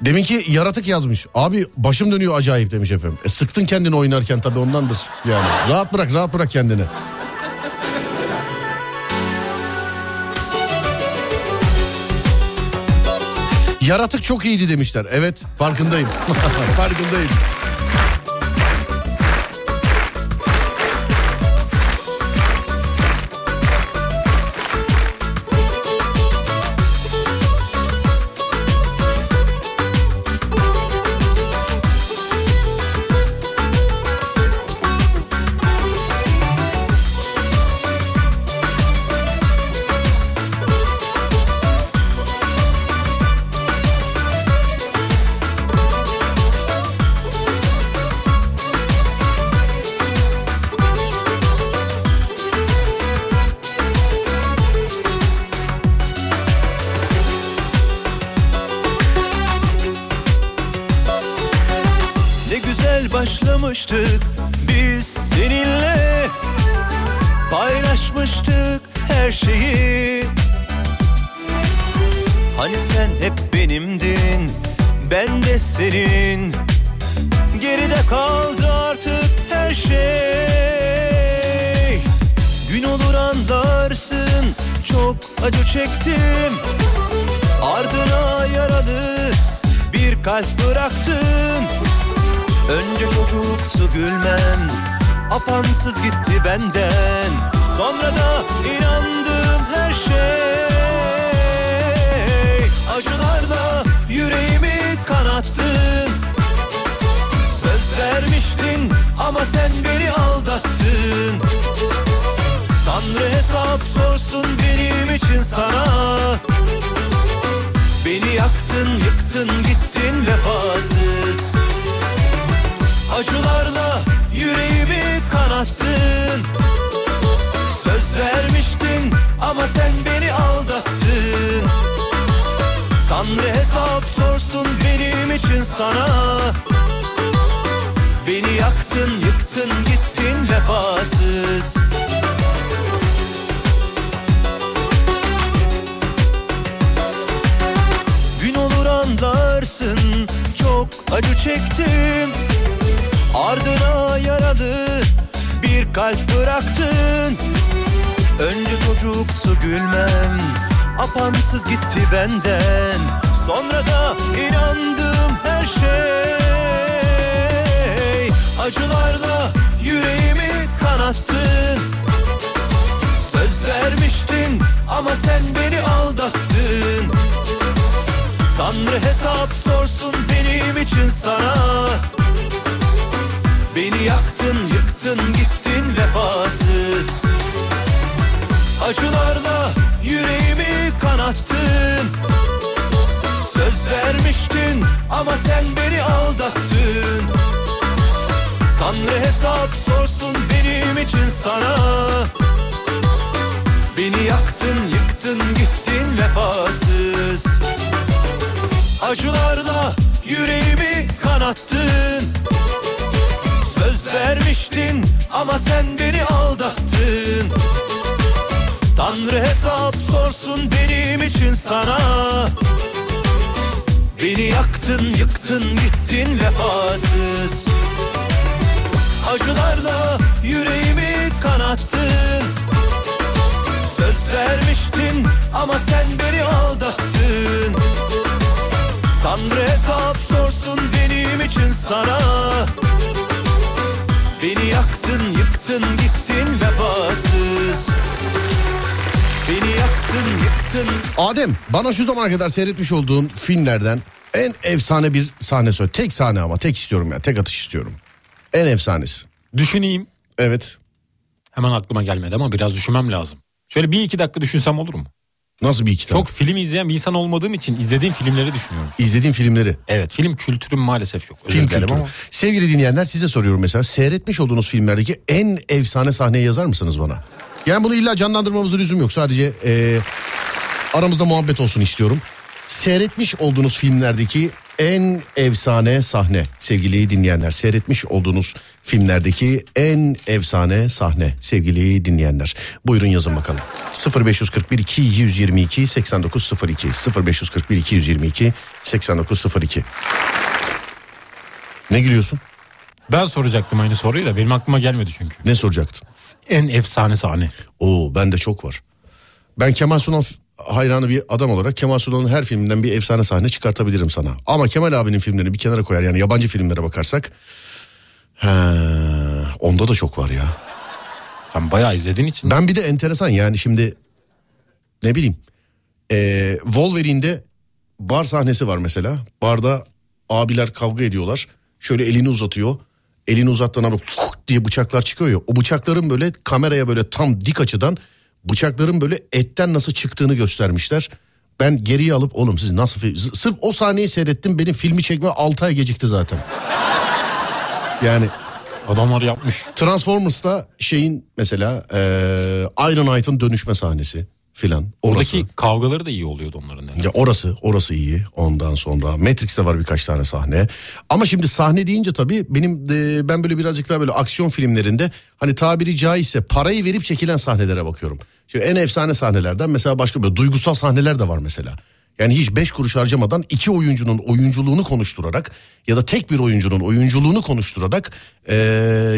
Demin ki yaratık yazmış. Abi başım dönüyor acayip demiş efendim. E, sıktın kendini oynarken tabii ondandır yani. Rahat bırak rahat bırak kendini. Yaratık çok iyiydi demişler. Evet farkındayım. farkındayım. Anlarsın çok acı çektim. Ardına yaralı bir kalp bıraktım. Önce çocuksu gülmem. Apansız gitti benden. Sonra da inandım her şey. Acılarla yüreğimi kanattın. Söz vermiştin ama sen beni aldattın Tanrı hesap sorsun benim için sana. Beni yaktın yıktın gittin vefasız. Acılarla yüreğimi kanattın. Söz vermiştin ama sen beni aldattın. Tanrı hesap sorsun benim için sana. Beni yaktın yıktın gittin vefasız acı çektim. Ardına yaralı bir kalp bıraktın. Önce çocuksu gülmem Apansız gitti benden. Sonra da inandım her şey. Acılarla yüreğimi kanattın. Söz vermiştin ama sen beni aldattın Tanrı hesap sorsun benim için sana. Beni yaktın yıktın gittin vefasız. Acılarla yüreğimi kanattın. Söz vermiştin ama sen beni aldattın. Tanrı hesap sorsun benim için sana. Beni yaktın yıktın gittin vefasız Acılarla yüreğimi kanattın. Söz vermiştin ama sen beni aldattın. Tanrı hesap sorsun benim için sana. Beni yaktın yıktın gittin vefasız. Acılarla yüreğimi kanattın. Söz vermiştin ama sen beni aldattın Tanrı hesap sorsun benim için sana Beni yaktın yıktın gittin vefasız Beni yaktın yıktın Adem bana şu zamana kadar seyretmiş olduğun filmlerden en efsane bir sahne söyle. Tek sahne ama tek istiyorum ya tek atış istiyorum. En efsanesi. Düşüneyim. Evet. Hemen aklıma gelmedi ama biraz düşünmem lazım. Şöyle bir iki dakika düşünsem olur mu? Nasıl bir iki tane? Çok film izleyen bir insan olmadığım için izlediğim filmleri düşünüyorum. İzlediğin filmleri. Evet film kültürüm maalesef yok. Film kültürü. ama. Sevgili dinleyenler size soruyorum mesela seyretmiş olduğunuz filmlerdeki en efsane sahneyi yazar mısınız bana? Yani bunu illa canlandırmamızın lüzum yok. Sadece e, aramızda muhabbet olsun istiyorum. Seyretmiş olduğunuz filmlerdeki en efsane sahne sevgili dinleyenler. Seyretmiş olduğunuz filmlerdeki en efsane sahne sevgili dinleyenler. Buyurun yazın bakalım. 0541 222 8902 0541 222 8902 Ne gülüyorsun? Ben soracaktım aynı soruyu da benim aklıma gelmedi çünkü. Ne soracaktın? En efsane sahne. Oo bende çok var. Ben Kemal Sunal hayranı bir adam olarak Kemal Sunal'ın her filminden bir efsane sahne çıkartabilirim sana. Ama Kemal abinin filmlerini bir kenara koyar yani yabancı filmlere bakarsak. He, onda da çok var ya. Sen bayağı izlediğin için. Ben bir de enteresan yani şimdi ne bileyim. Ee, Wolverine'de bar sahnesi var mesela. Barda abiler kavga ediyorlar. Şöyle elini uzatıyor. Elini uzattığında diye bıçaklar çıkıyor ya. O bıçakların böyle kameraya böyle tam dik açıdan bıçakların böyle etten nasıl çıktığını göstermişler. Ben geriye alıp oğlum siz nasıl sırf o sahneyi seyrettim benim filmi çekme 6 ay gecikti zaten. Yani Adamlar yapmış. Transformers'ta şeyin mesela eee Iron Knight'ın dönüşme sahnesi filan. Orası. Oradaki kavgaları da iyi oluyordu onların. Yani. Ya orası, orası iyi. Ondan sonra Matrix'te var birkaç tane sahne. Ama şimdi sahne deyince tabii benim de, ben böyle birazcık daha böyle aksiyon filmlerinde hani tabiri caizse parayı verip çekilen sahnelere bakıyorum. Şimdi en efsane sahnelerden mesela başka böyle duygusal sahneler de var mesela. Yani hiç beş kuruş harcamadan iki oyuncunun oyunculuğunu konuşturarak ya da tek bir oyuncunun oyunculuğunu konuşturarak eee,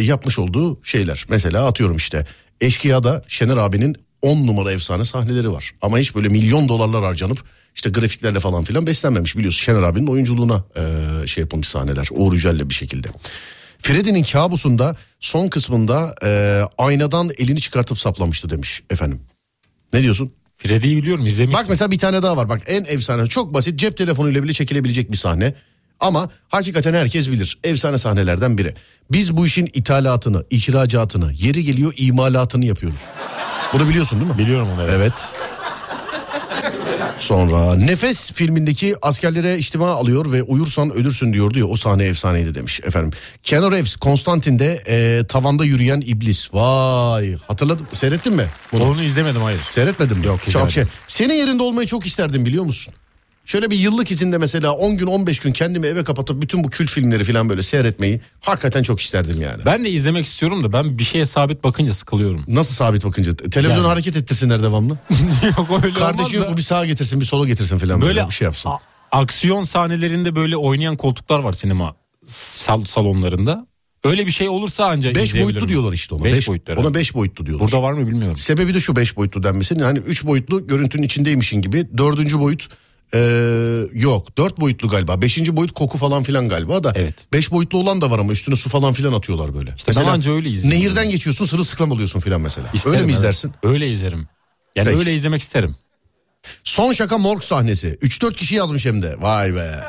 yapmış olduğu şeyler. Mesela atıyorum işte Eşkıya'da Şener abinin 10 numara efsane sahneleri var. Ama hiç böyle milyon dolarlar harcanıp işte grafiklerle falan filan beslenmemiş biliyorsun. Şener abinin oyunculuğuna eee, şey yapılmış sahneler. Uğur Yücel'le bir şekilde. Freddy'nin kabusunda son kısmında eee, aynadan elini çıkartıp saplamıştı demiş efendim. Ne diyorsun? Freddy'yi biliyorum izlemiştim. Bak mesela bir tane daha var. Bak en efsane çok basit cep telefonuyla bile çekilebilecek bir sahne. Ama hakikaten herkes bilir. Efsane sahnelerden biri. Biz bu işin ithalatını, ihracatını, yeri geliyor imalatını yapıyoruz. Bunu biliyorsun değil mi? Biliyorum onu evet. Evet. Sonra Nefes filmindeki askerlere içtima alıyor ve uyursan ölürsün diyordu ya o sahne efsaneydi demiş efendim. Keanu Reeves Konstantin'de e, tavanda yürüyen iblis. Vay hatırladın seyrettin mi? Bunu? Onu izlemedim hayır. Seyretmedin mi? Yok, Çok şey. Senin yerinde olmayı çok isterdim biliyor musun? Şöyle bir yıllık izinde mesela 10 gün 15 gün kendimi eve kapatıp bütün bu kült filmleri falan böyle seyretmeyi hakikaten çok isterdim yani. Ben de izlemek istiyorum da ben bir şeye sabit bakınca sıkılıyorum. Nasıl sabit bakınca? Televizyon Yani. hareket ettirsinler devamlı. yok öyle Kardeşi olmaz yok da. mu bir sağa getirsin bir sola getirsin falan böyle, bir şey yapsın. a- Aksiyon sahnelerinde böyle oynayan koltuklar var sinema sal- salonlarında. Öyle bir şey olursa anca 5 izleyebilirim. boyutlu diyorlar işte ona. Beş Beş- boyutlu ona herhalde. 5 boyutlu diyorlar. Burada var mı bilmiyorum. Sebebi de şu 5 boyutlu denmesi. Hani 3 boyutlu görüntünün içindeymişin gibi. Dördüncü boyut ee, yok. 4 boyutlu galiba. Beşinci boyut koku falan filan galiba da. Evet. 5 boyutlu olan da var ama üstüne su falan filan atıyorlar böyle. İşte ben anca öyle izliyorum. Nehirden geçiyorsun sırılsıklam oluyorsun filan mesela. İsterim, öyle mi evet. izlersin? Öyle izlerim. Yani Peki. öyle izlemek isterim. Son şaka morg sahnesi. 3-4 kişi yazmış hem de. Vay be.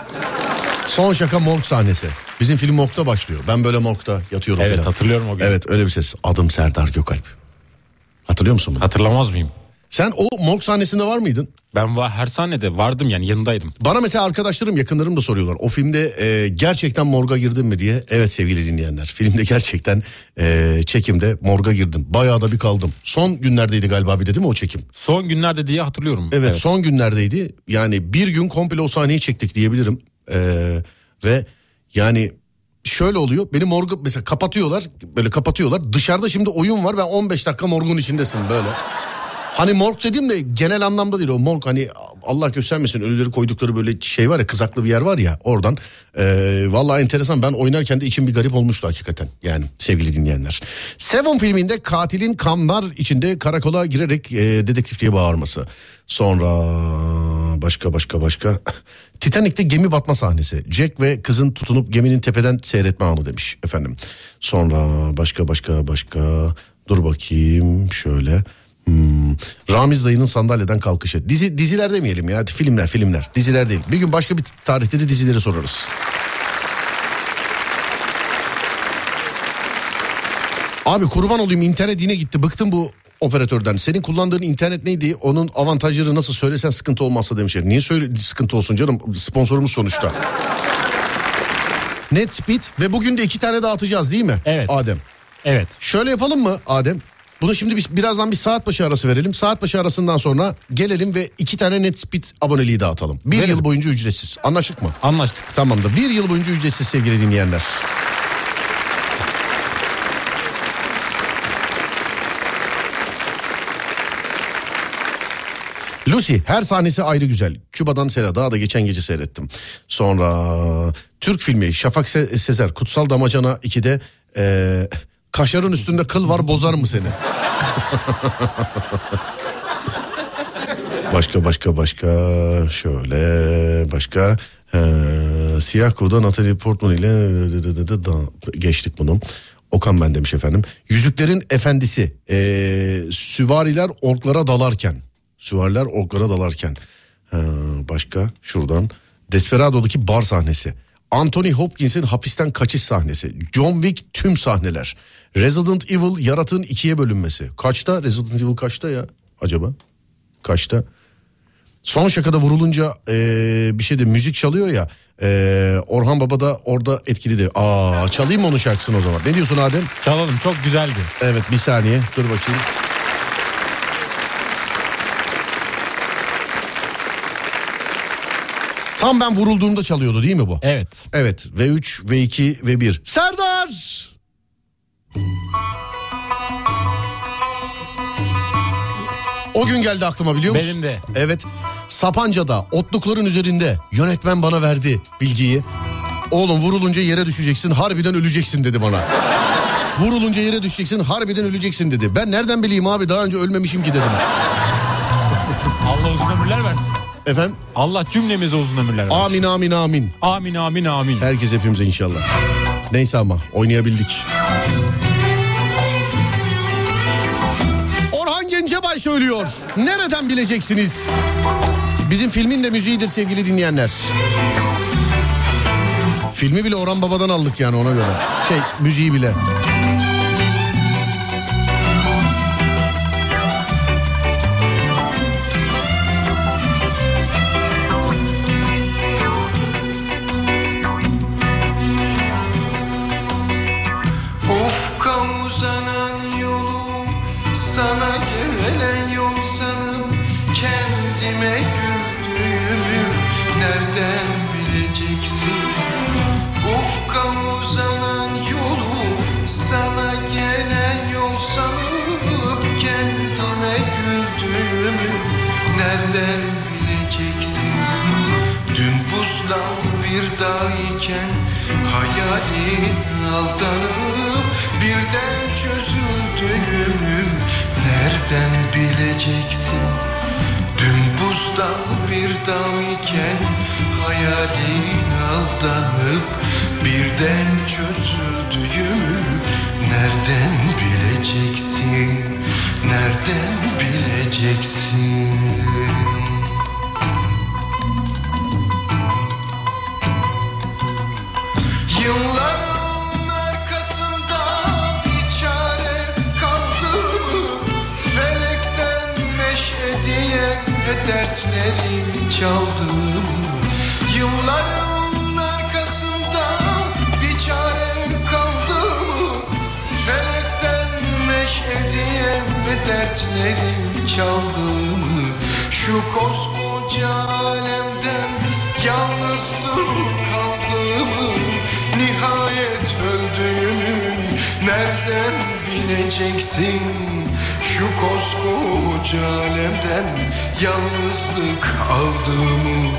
Son şaka morg sahnesi. Bizim film morgda başlıyor. Ben böyle morgda yatıyorum Evet filan. hatırlıyorum o gün. Evet öyle bir ses. Adım Serdar Gökalp. Hatırlıyor musun bunu? Hatırlamaz mıyım? Sen o morg sahnesinde var mıydın? Ben va- her sahnede vardım yani yanındaydım. Bana mesela arkadaşlarım yakınlarım da soruyorlar. O filmde e, gerçekten morga girdin mi diye. Evet sevgili dinleyenler. Filmde gerçekten e, çekimde morga girdim. Bayağı da bir kaldım. Son günlerdeydi galiba bir de değil mi o çekim? Son günlerde diye hatırlıyorum. Evet, son günlerdeydi. Yani bir gün komple o sahneyi çektik diyebilirim. Ee, ve yani şöyle oluyor. Beni morgu mesela kapatıyorlar. Böyle kapatıyorlar. Dışarıda şimdi oyun var. Ben 15 dakika morgun içindesin böyle. Hani morg dediğim de genel anlamda değil o morg hani Allah göstermesin ölüleri koydukları böyle şey var ya kızaklı bir yer var ya oradan. Ee, vallahi enteresan ben oynarken de içim bir garip olmuştu hakikaten yani sevgili dinleyenler. Seven filminde katilin kanlar içinde karakola girerek e, dedektifliğe bağırması. Sonra başka başka başka. Titanic'te gemi batma sahnesi. Jack ve kızın tutunup geminin tepeden seyretme anı demiş efendim. Sonra başka başka başka dur bakayım şöyle. Hmm. Ramiz dayının sandalyeden kalkışı. Dizi diziler demeyelim ya. Filmler filmler. Diziler değil. Bir gün başka bir tarihte de dizileri sorarız. Abi kurban olayım internet yine gitti. Bıktım bu operatörden. Senin kullandığın internet neydi? Onun avantajları nasıl söylesen sıkıntı olmazsa demişler. Niye söyle sıkıntı olsun canım? Sponsorumuz sonuçta. Net Speed ve bugün de iki tane dağıtacağız değil mi? Evet. Adem. Evet. Şöyle yapalım mı Adem? Bunu şimdi biz birazdan bir saat başı arası verelim. Saat başı arasından sonra gelelim ve iki tane net speed aboneliği dağıtalım. Bir Verelim. yıl boyunca ücretsiz. Anlaştık mı? Anlaştık. Tamamdır. Bir yıl boyunca ücretsiz sevgili dinleyenler. Lucy her sahnesi ayrı güzel. Küba'dan Sela daha da geçen gece seyrettim. Sonra Türk filmi Şafak Se- Sezer Kutsal Damacana 2'de eee, kaşarın üstünde kıl var bozar mı seni? başka başka başka şöyle başka eee, Siyah Kuğu'da Natalie Portman ile geçtik bunu. Okan ben demiş efendim. Yüzüklerin Efendisi eee, süvariler orklara dalarken süvariler orklara dalarken Ha, başka şuradan Desperado'daki bar sahnesi. Anthony Hopkins'in hapisten kaçış sahnesi. John Wick tüm sahneler. Resident Evil yaratığın ikiye bölünmesi. Kaçta? Resident Evil kaçta ya acaba? Kaçta? Son şakada vurulunca eee, bir şeyde müzik çalıyor ya. eee, Orhan Baba da orada etkili de. Aa çalayım mı onun şarkısını o zaman? Ne diyorsun Adem? Çalalım çok güzeldi. Evet bir saniye dur bakayım. Tam ben vurulduğumda çalıyordu değil mi bu? Evet. Evet V3, V2, V1. Serdar! O gün geldi aklıma biliyor musun? Benim de. Evet. Sapanca'da otlukların üzerinde yönetmen bana verdi bilgiyi. Oğlum vurulunca yere düşeceksin harbiden öleceksin dedi bana. Vurulunca yere düşeceksin harbiden öleceksin dedi. Ben nereden bileyim abi daha önce ölmemişim ki dedim. Allah uzun ömürler versin. Efendim? Allah cümlemize uzun ömürler versin. Amin amin amin. Amin amin amin. Herkes hepimize inşallah. Neyse ama oynayabildik. Orhan Gencebay söylüyor. Nereden bileceksiniz? Bizim filmin de müziğidir sevgili dinleyenler. Filmi bile Orhan Baba'dan aldık yani ona göre. Şey müziği bile. Nereden bileceksin? Dün buzdan bir dam iken hayalin aldanıp birden çözüldüğümü nereden bileceksin? Nereden bileceksin? Dertlerim çaldı mı? Yılların arkasında bir çare kaldı mı? Felekten meşe diye dertlerim çaldı mı? Şu koskoca alemden yalnızlık kaldı mı? Nihayet öldüğümü nereden bileceksin? Şu koskoca alemden yalnızlık aldığımı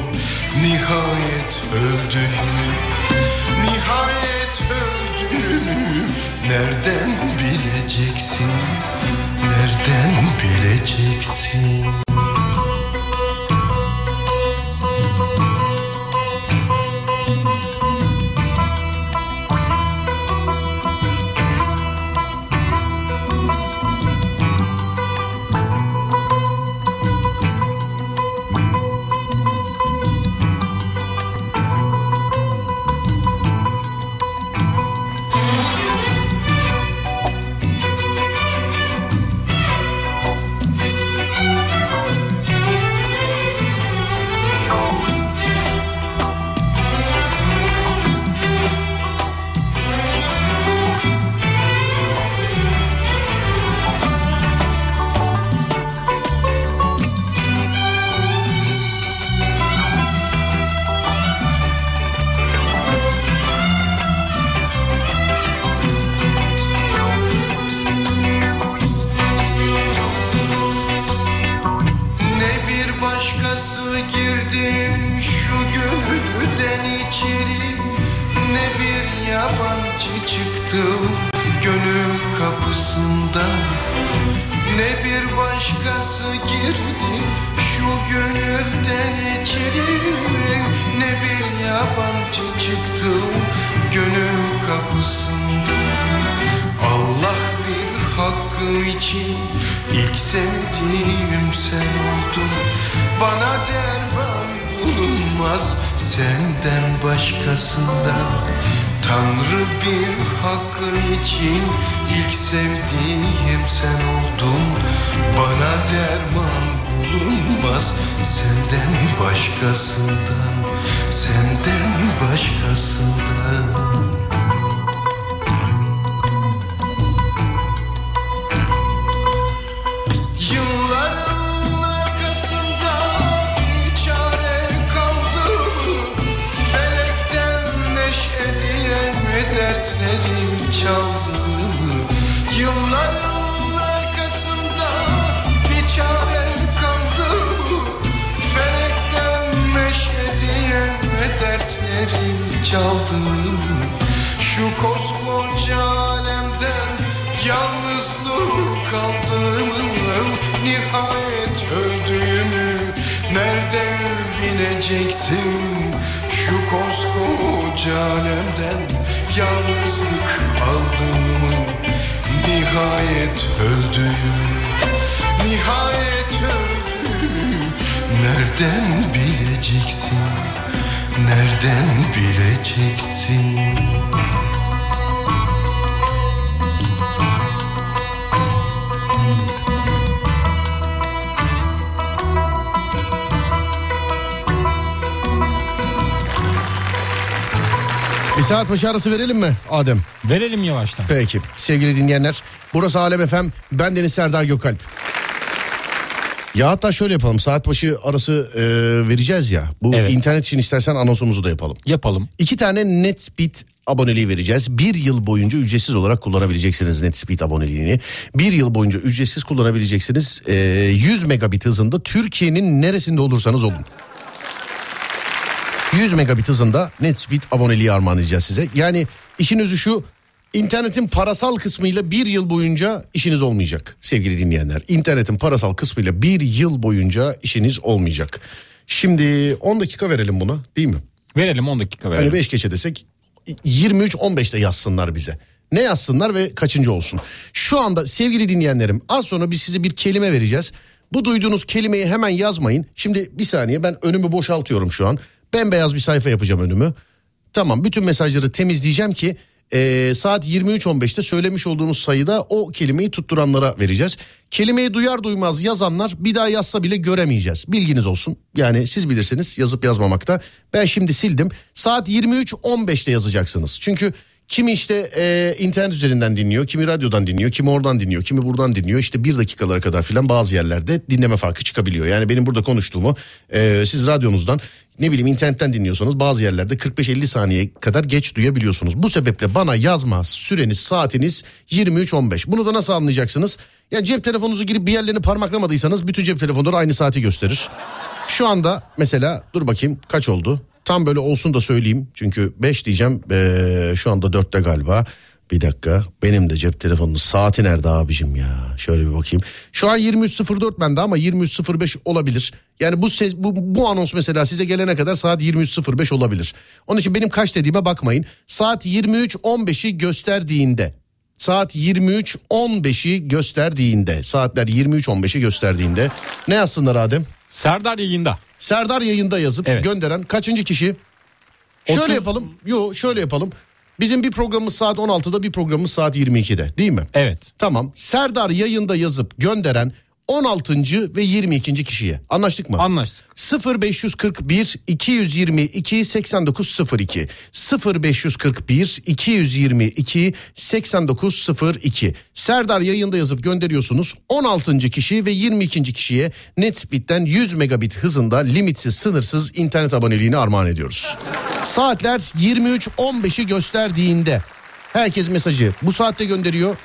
Nihayet öldüğümü Nihayet öldüğümü nereden bileceksin? Nereden bileceksin? Dertlerim çaldı. Mı? Şu koskoca alemden yalnızlık kaldığımı Nihayet öldüğümü nereden bileceksin? Şu koskoca alemden yalnızlık aldığımı Nihayet öldüğümü Nihayet öldüğümü nereden bileceksin Nereden bileceksin Bir saat başı arası verelim mi Adem? Verelim yavaştan. Peki sevgili dinleyenler. Burası Alem FM. Ben Deniz Serdar Gökalp. Ya hatta şöyle yapalım saat başı arası e, vereceğiz ya. Bu Evet. internet için istersen anonsumuzu da yapalım. Yapalım. İki tane NetSpeed aboneliği vereceğiz. Bir yıl boyunca ücretsiz olarak kullanabileceksiniz NetSpeed aboneliğini. Bir yıl boyunca ücretsiz kullanabileceksiniz. E, 100 megabit hızında Türkiye'nin neresinde olursanız olun. 100 megabit hızında NetSpeed aboneliği armağan edeceğiz size. Yani İşin özü şu internetin parasal kısmıyla bir yıl boyunca işiniz olmayacak sevgili dinleyenler. İnternetin parasal kısmıyla bir yıl boyunca işiniz olmayacak. Şimdi 10 dakika verelim buna değil mi? Verelim 10 dakika verelim. Hani 5 geçe desek 23-15'te yazsınlar bize. Ne yazsınlar ve kaçıncı olsun? Şu anda sevgili dinleyenlerim az sonra biz size bir kelime vereceğiz. Bu duyduğunuz kelimeyi hemen yazmayın. Şimdi bir saniye ben önümü boşaltıyorum şu an. Bembeyaz bir sayfa yapacağım önümü. Tamam bütün mesajları temizleyeceğim ki e, saat 23.15'te söylemiş olduğumuz sayıda o kelimeyi tutturanlara vereceğiz. Kelimeyi duyar duymaz yazanlar bir daha yazsa bile göremeyeceğiz. Bilginiz olsun. Yani siz bilirsiniz yazıp yazmamakta. Ben şimdi sildim. Saat 23.15'te yazacaksınız. Çünkü kimi işte e, internet üzerinden dinliyor, kimi radyodan dinliyor, kimi oradan dinliyor, kimi buradan dinliyor. İşte bir dakikalara kadar filan bazı yerlerde dinleme farkı çıkabiliyor. Yani benim burada konuştuğumu e, siz radyonuzdan ne bileyim internetten dinliyorsanız bazı yerlerde 45-50 saniye kadar geç duyabiliyorsunuz. Bu sebeple bana yazma süreniz saatiniz 23.15. Bunu da nasıl anlayacaksınız? Yani cep telefonunuzu girip bir yerlerini parmaklamadıysanız bütün cep telefonları aynı saati gösterir. Şu anda mesela dur bakayım kaç oldu? Tam böyle olsun da söyleyeyim. Çünkü 5 diyeceğim ee, şu anda 4'te galiba. Bir dakika benim de cep telefonunun saati nerede abicim ya? Şöyle bir bakayım. Şu an 23.04 bende ama 23.05 olabilir. Yani bu ses bu, bu anons mesela size gelene kadar saat 23.05 olabilir. Onun için benim kaç dediğime bakmayın. Saat 23.15'i gösterdiğinde saat 23.15'i gösterdiğinde saatler 23.15'i gösterdiğinde ne yazsınlar Adem? Serdar yayında. Serdar yayında yazıp Evet. gönderen kaçıncı kişi? Şöyle yapalım. Yo şöyle yapalım. Bizim bir programımız saat 16'da bir programımız saat 22'de değil mi? Evet. Tamam. Serdar yayında yazıp gönderen 16. ve 22. kişiye. Anlaştık mı? Anlaştık. 0541 222 8902 0541 222 8902 Serdar yayında yazıp gönderiyorsunuz 16. kişi ve 22. kişiye NetSpeed'den 100 megabit hızında limitsiz sınırsız internet aboneliğini armağan ediyoruz. Saatler 23.15'i gösterdiğinde herkes mesajı bu saatte gönderiyor.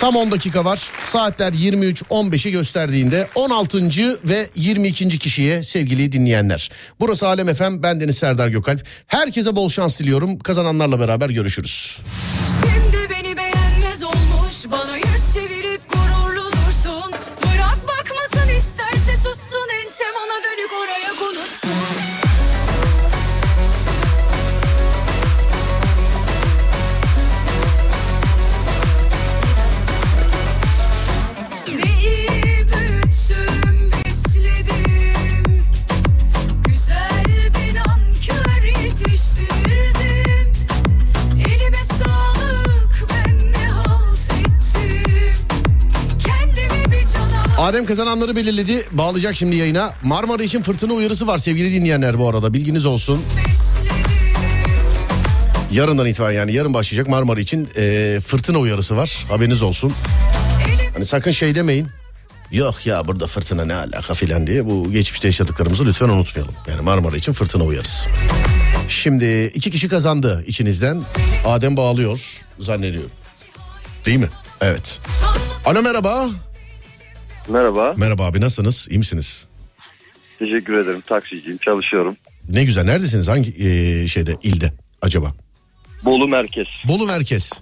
Tam 10 dakika var. Saatler 23.15'i gösterdiğinde 16. ve 22. kişiye sevgili dinleyenler. Burası Alem FM. Ben Deniz Serdar Gökalp. Herkese bol şans diliyorum. Kazananlarla beraber görüşürüz. Şimdi beni beğenmez olmuş Bana Adem kazananları belirledi. Bağlayacak şimdi yayına. Marmara için fırtına uyarısı var sevgili dinleyenler bu arada. Bilginiz olsun. Yarından itibaren yani yarın başlayacak Marmara için e, fırtına uyarısı var. Haberiniz olsun. Hani sakın şey demeyin. Yok ya burada fırtına ne alaka filan diye bu geçmişte yaşadıklarımızı lütfen unutmayalım. Yani Marmara için fırtına uyarısı. Şimdi iki kişi kazandı içinizden. Adem bağlıyor zannediyorum. Değil mi? Evet. Alo merhaba. Merhaba. Merhaba abi nasılsınız? İyi misiniz? Teşekkür ederim. Taksiciyim. Çalışıyorum. Ne güzel. Neredesiniz? Hangi e, şeyde ilde acaba? Bolu Merkez. Bolu Merkez.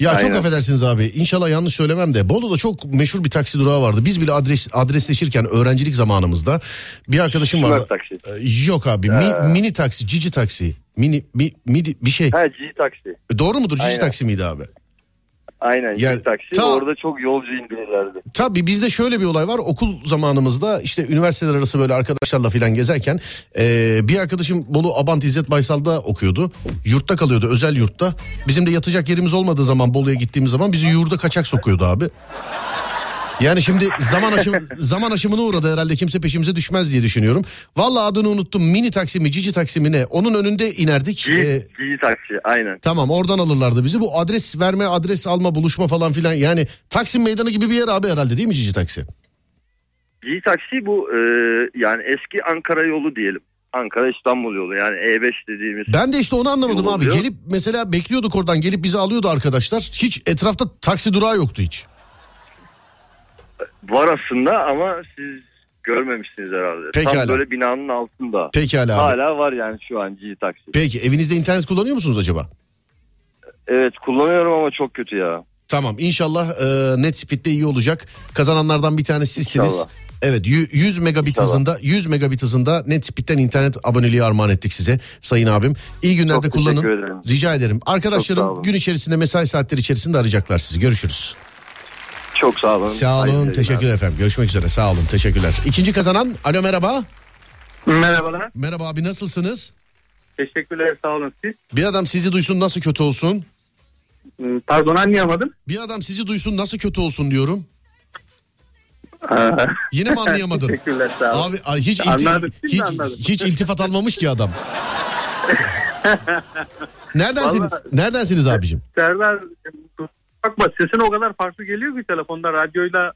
Ya çok Aynen. affedersiniz abi. İnşallah yanlış söylemem de. Bolu'da çok meşhur bir taksi durağı vardı. Biz bile adres adresleşirken öğrencilik zamanımızda bir arkadaşım Smart vardı. taksi. Ee, Yok abi. mi- Ee. mini taksi, cici taksi. Mini mi, midi bir şey. Ha G taksi. Doğru mudur? Cici Aynen. taksi miydi abi? Aynen Yani taksi. ta- Orada çok yolcu indirirlerdi. Tabii bizde şöyle bir olay var. Okul zamanımızda işte üniversiteler arası böyle arkadaşlarla filan gezerken eee, bir arkadaşım Bolu Abant İzzet Baysal'da okuyordu. Yurtta kalıyordu özel yurtta. Bizim de yatacak yerimiz olmadığı zaman Bolu'ya gittiğimiz zaman bizi yurda kaçak sokuyordu abi. Yani şimdi zaman aşım zaman aşımına uğradı herhalde kimse peşimize düşmez diye düşünüyorum. Vallahi adını unuttum. Mini taksi mi, cici taksi mi ne? Onun önünde inerdik. Ee, G, G taksi aynen. Tamam oradan alırlardı bizi. Bu adres verme, adres alma, buluşma falan filan. Yani Taksim Meydanı gibi bir yer abi herhalde değil mi Cici Taksi? G taksi bu e, yani eski Ankara yolu diyelim. Ankara İstanbul yolu yani E5 dediğimiz. Ben de işte onu anlamadım abi. oluyor. Gelip mesela bekliyorduk oradan gelip bizi alıyordu arkadaşlar. Hiç etrafta taksi durağı yoktu hiç. Var aslında ama siz görmemişsiniz herhalde. Pekala. Tam böyle binanın altında. Pekala abi. Hala var yani şu an G taksi. Peki evinizde internet kullanıyor musunuz acaba? Evet kullanıyorum ama çok kötü ya. Tamam inşallah e, net speed'de iyi olacak. Kazananlardan bir tanesi sizsiniz. İnşallah. Evet yü- 100 megabit İnşallah. hızında 100 megabit hızında net speed'den internet aboneliği armağan ettik size sayın abim. İyi günlerde Çok kullanın. ederim. Rica ederim. Arkadaşlarım gün içerisinde mesai saatleri içerisinde arayacaklar sizi. Görüşürüz. Çok sağ olun. Sağ olun. Hayırlı Teşekkür yayınlar. efendim. Görüşmek üzere. Sağ olun. Teşekkürler. İkinci kazanan. Alo merhaba. Merhabalar. Merhaba abi nasılsınız? Teşekkürler sağ olun siz. Bir adam sizi duysun nasıl kötü olsun? Hmm, Pardon anlayamadım. Bir adam sizi duysun nasıl kötü olsun diyorum. Yine mi anlayamadın? Teşekkürler sağ olun. Abi hiç ilti- Anladım, hiç, anladım. hiç iltifat almamış ki adam. Neredensiniz? Vallahi- Neredensiniz abicim? Serdar bakma sesin o kadar farklı geliyor ki telefonda radyoyla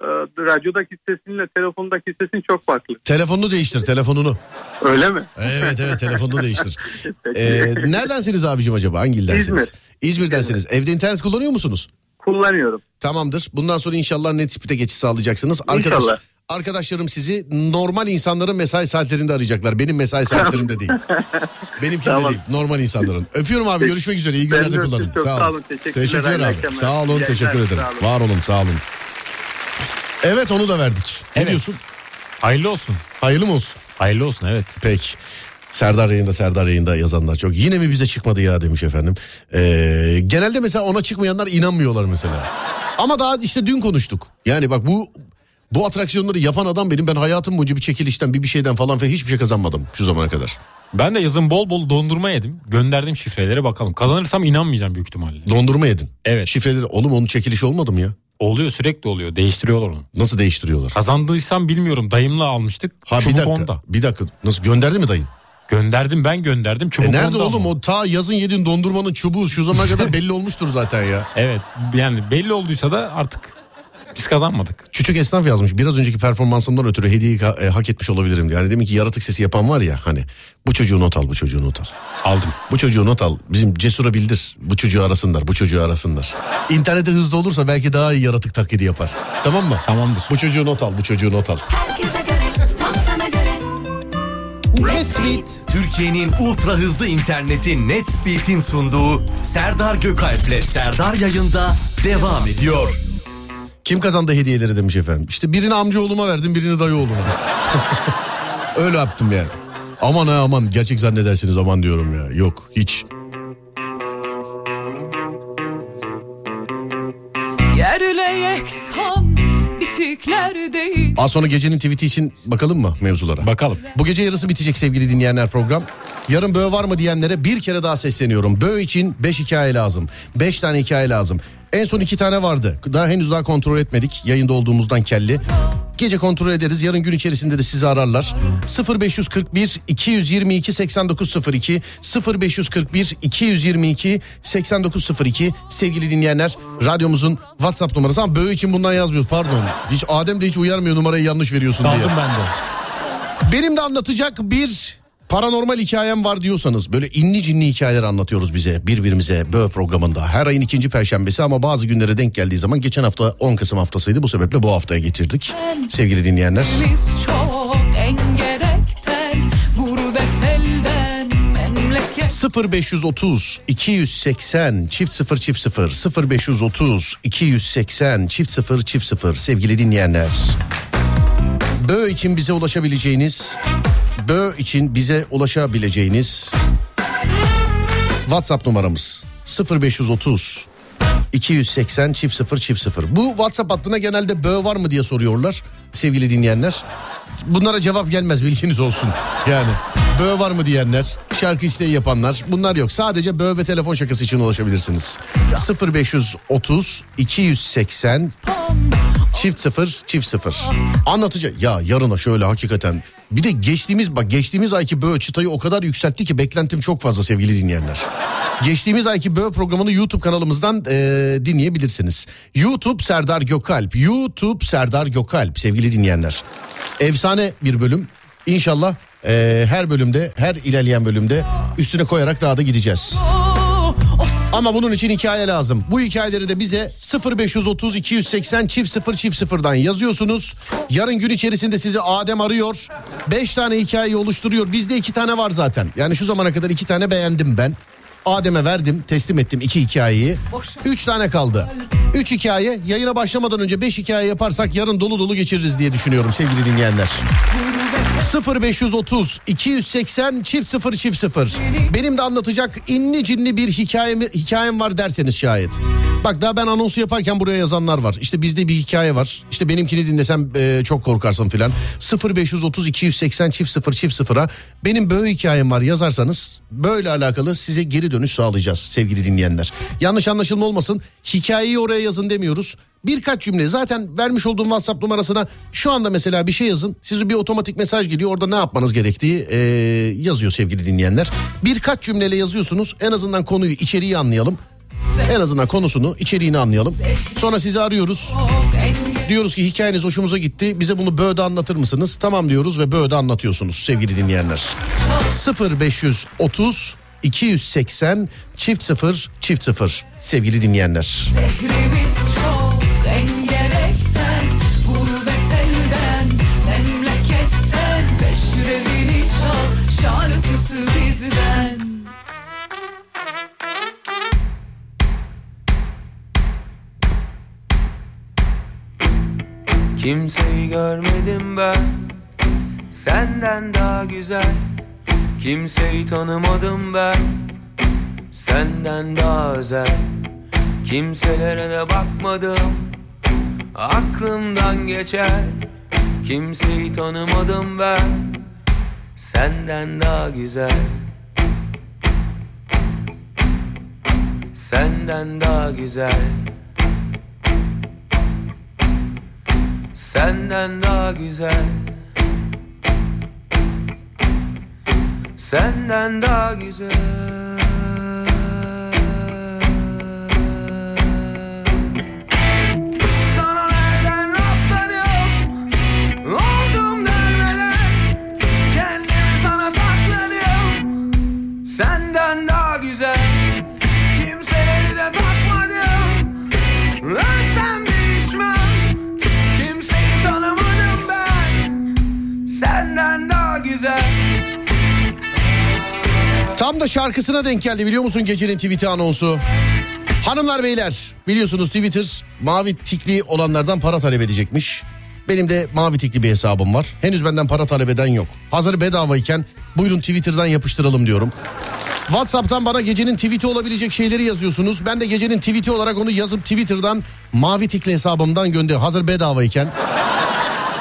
e, radyodaki sesinle telefondaki sesin çok farklı. Telefonunu değiştir telefonunu. Öyle mi? Evet evet telefonunu değiştir. Peki. Ee, neredensiniz abicim acaba? Hangi ildensiniz? İzmir. İzmir'densiniz. Evde internet kullanıyor musunuz? Kullanıyorum. Tamamdır. Bundan sonra inşallah net speed'e geçiş sağlayacaksınız. Arkadaş, İnşallah. Arkadaşlarım sizi normal insanların mesai saatlerinde arayacaklar. Benim mesai saatlerimde değil. Benimkinde Tamam. değil. Normal insanların. Öpüyorum abi. Görüşmek üzere. İyi Ben de günler de öptüm. kullanın. Çok sağ sağ olun. olun. Teşekkürler. Abi. akşamlar. Sağ olun. İyi Teşekkür ederim. Olun. Var olun. Sağ olun. Evet onu da verdik. Ne Evet. diyorsun? Hayırlı olsun. Hayırlı mı olsun? Hayırlı olsun evet. Peki. Serdar yayında Serdar yayında yazanlar çok. Yine mi bize çıkmadı ya demiş efendim. Ee, genelde mesela ona çıkmayanlar inanmıyorlar mesela. Ama daha işte dün konuştuk. Yani bak bu bu atraksiyonları yapan adam benim. Ben hayatım boyunca bir çekilişten bir bir şeyden falan falan hiçbir şey kazanmadım şu zamana kadar. Ben de yazın bol bol dondurma yedim. Gönderdim şifreleri bakalım. Kazanırsam inanmayacağım büyük ihtimalle. Dondurma yedin. Evet. Şifreleri oğlum onun çekilişi olmadı mı ya? Oluyor sürekli oluyor. Değiştiriyorlar onu. Nasıl değiştiriyorlar? Kazandıysam bilmiyorum. Dayımla almıştık. Ha bir Çubuk dakika. onda. Bir dakika. Nasıl gönderdi mi dayın? Gönderdim ben gönderdim. Çubuk E nerede oğlum ama. o ta yazın yediğin dondurmanın çubuğu şu zamana kadar belli olmuştur zaten ya. Evet yani belli olduysa da artık biz kazanmadık. Küçük esnaf yazmış. Biraz önceki performansımdan ötürü hediyeyi ka- e, hak etmiş olabilirim. Yani demin ki yaratık sesi yapan var ya hani. Bu çocuğu not al, bu çocuğu not al. Aldım. Bu çocuğu not al. Bizim Cesur'a bildir. Bu çocuğu arasınlar, bu çocuğu arasınlar. İnternete hızlı olursa belki daha iyi yaratık taklidi yapar. Tamam mı? Tamamdır. Bu çocuğu not al, bu çocuğu not al. Türkiye'nin ultra hızlı interneti Netspeed'in sunduğu Serdar Gökalp'le Serdar yayında devam ediyor. Kim kazandı hediyeleri demiş efendim. İşte birini amcaoğluma verdim, birini dayı oğluma. Öyle yaptım yani. Aman ha aman gerçek zannedersiniz aman diyorum ya. Yok hiç. Yerle yeksan bitikler değil Az sonra gecenin tweet'i için bakalım mı mevzulara? Bakalım. Bu gece yarısı bitecek sevgili dinleyenler program. Yarın böğ var mı diyenlere bir kere daha sesleniyorum. Böğ için 5 hikaye lazım. 5 tane hikaye lazım. En son iki tane vardı. Daha henüz daha kontrol etmedik. Yayında olduğumuzdan kelli. Gece kontrol ederiz. Yarın gün içerisinde de sizi ararlar. 0541 222 8902 0541 222 8902 sevgili dinleyenler radyomuzun WhatsApp numarası ama böğ için bundan yazmıyor pardon. Hiç Adem de hiç uyarmıyor numarayı yanlış veriyorsun diye. Kaldım ben de. Benim de anlatacak bir paranormal hikayem var diyorsanız böyle inli cinli hikayeler anlatıyoruz bize birbirimize böğ programında. Her ayın ikinci perşembesi ama bazı günlere denk geldiği zaman geçen hafta 10 Kasım haftasıydı bu sebeple bu haftaya getirdik sevgili dinleyenler. Çok engerekten Gurbet elden memleket 0530 280 çift 0 çift 0 0530 280 çift 0 çift 0 sevgili dinleyenler. Bö için bize ulaşabileceğiniz Bö için bize ulaşabileceğiniz WhatsApp numaramız 0530 280 çift 0 çift 0. Bu WhatsApp hattına genelde bö var mı diye soruyorlar sevgili dinleyenler. Bunlara cevap gelmez bilginiz olsun. Yani bö var mı diyenler, şarkı isteği yapanlar bunlar yok. Sadece bö ve telefon şakası için ulaşabilirsiniz. 0530 280 çift 0 çift 0. Anlatacak. Ya yarına şöyle hakikaten bir de geçtiğimiz bak geçtiğimiz ayki bö çıtayı o kadar yükseltti ki beklentim çok fazla sevgili dinleyenler. Geçtiğimiz ayki bö programını YouTube kanalımızdan eee, dinleyebilirsiniz. YouTube Serdar Gökalp. YouTube Serdar Gökalp sevgili dinleyenler. Efsane bir bölüm. İnşallah eee, her bölümde her ilerleyen bölümde üstüne koyarak daha da gideceğiz. Ama bunun için hikaye lazım. Bu hikayeleri de bize 0530 280 çift 0 çift 0'dan yazıyorsunuz. Yarın gün içerisinde sizi Adem arıyor. 5 tane hikayeyi oluşturuyor. Bizde 2 tane var zaten. Yani şu zamana kadar 2 tane beğendim ben. Adem'e verdim teslim ettim iki hikayeyi. Üç tane kaldı. Üç hikaye yayına başlamadan önce beş hikaye yaparsak yarın dolu dolu geçiririz diye düşünüyorum sevgili dinleyenler. 0530 280 çift 0 çift 0. Benim de anlatacak inni cinli bir hikayem, hikayem var derseniz şayet. Bak daha ben anonsu yaparken buraya yazanlar var. İşte bizde bir hikaye var. İşte benimkini dinlesem e, çok korkarsın filan. 0530 280 çift 0 çift 0'a benim böyle hikayem var yazarsanız böyle alakalı size geri dönüş sağlayacağız sevgili dinleyenler. Yanlış anlaşılma olmasın. Hikayeyi oraya yazın demiyoruz. Birkaç cümle zaten vermiş olduğum WhatsApp numarasına şu anda mesela bir şey yazın. Size bir otomatik mesaj geliyor. Orada ne yapmanız gerektiği e, yazıyor sevgili dinleyenler. Birkaç cümleyle yazıyorsunuz. En azından konuyu, içeriği anlayalım. En azından konusunu, içeriğini anlayalım. Sonra sizi arıyoruz. Diyoruz ki hikayeniz hoşumuza gitti. Bize bunu böyle anlatır mısınız? Tamam diyoruz ve böyle anlatıyorsunuz sevgili dinleyenler. 0530 280 çift 0 çift 0 sevgili dinleyenler. Şehrimiz çok engerekten Gurbet Memleketten Beşrevini çal Şarkısı bizden. Kimseyi görmedim ben Senden daha güzel. Kimseyi tanımadım ben Senden daha özel. Kimselere de bakmadım Aklımdan geçer. Kimseyi tanımadım ben. Senden daha güzel. Senden daha güzel. Senden daha güzel. Senden daha güzel Tam da şarkısına denk geldi biliyor musun gecenin tweet'i anonsu? Hanımlar beyler biliyorsunuz Twitter mavi tikli olanlardan para talep edecekmiş. Benim de mavi tikli bir hesabım var. Henüz benden para talep eden yok. Hazır bedavayken buyurun Twitter'dan yapıştıralım diyorum. WhatsApp'tan bana gecenin tweet'i olabilecek şeyleri yazıyorsunuz. Ben de gecenin tweet'i olarak onu yazıp Twitter'dan mavi tikli hesabımdan gönder. Hazır bedavayken.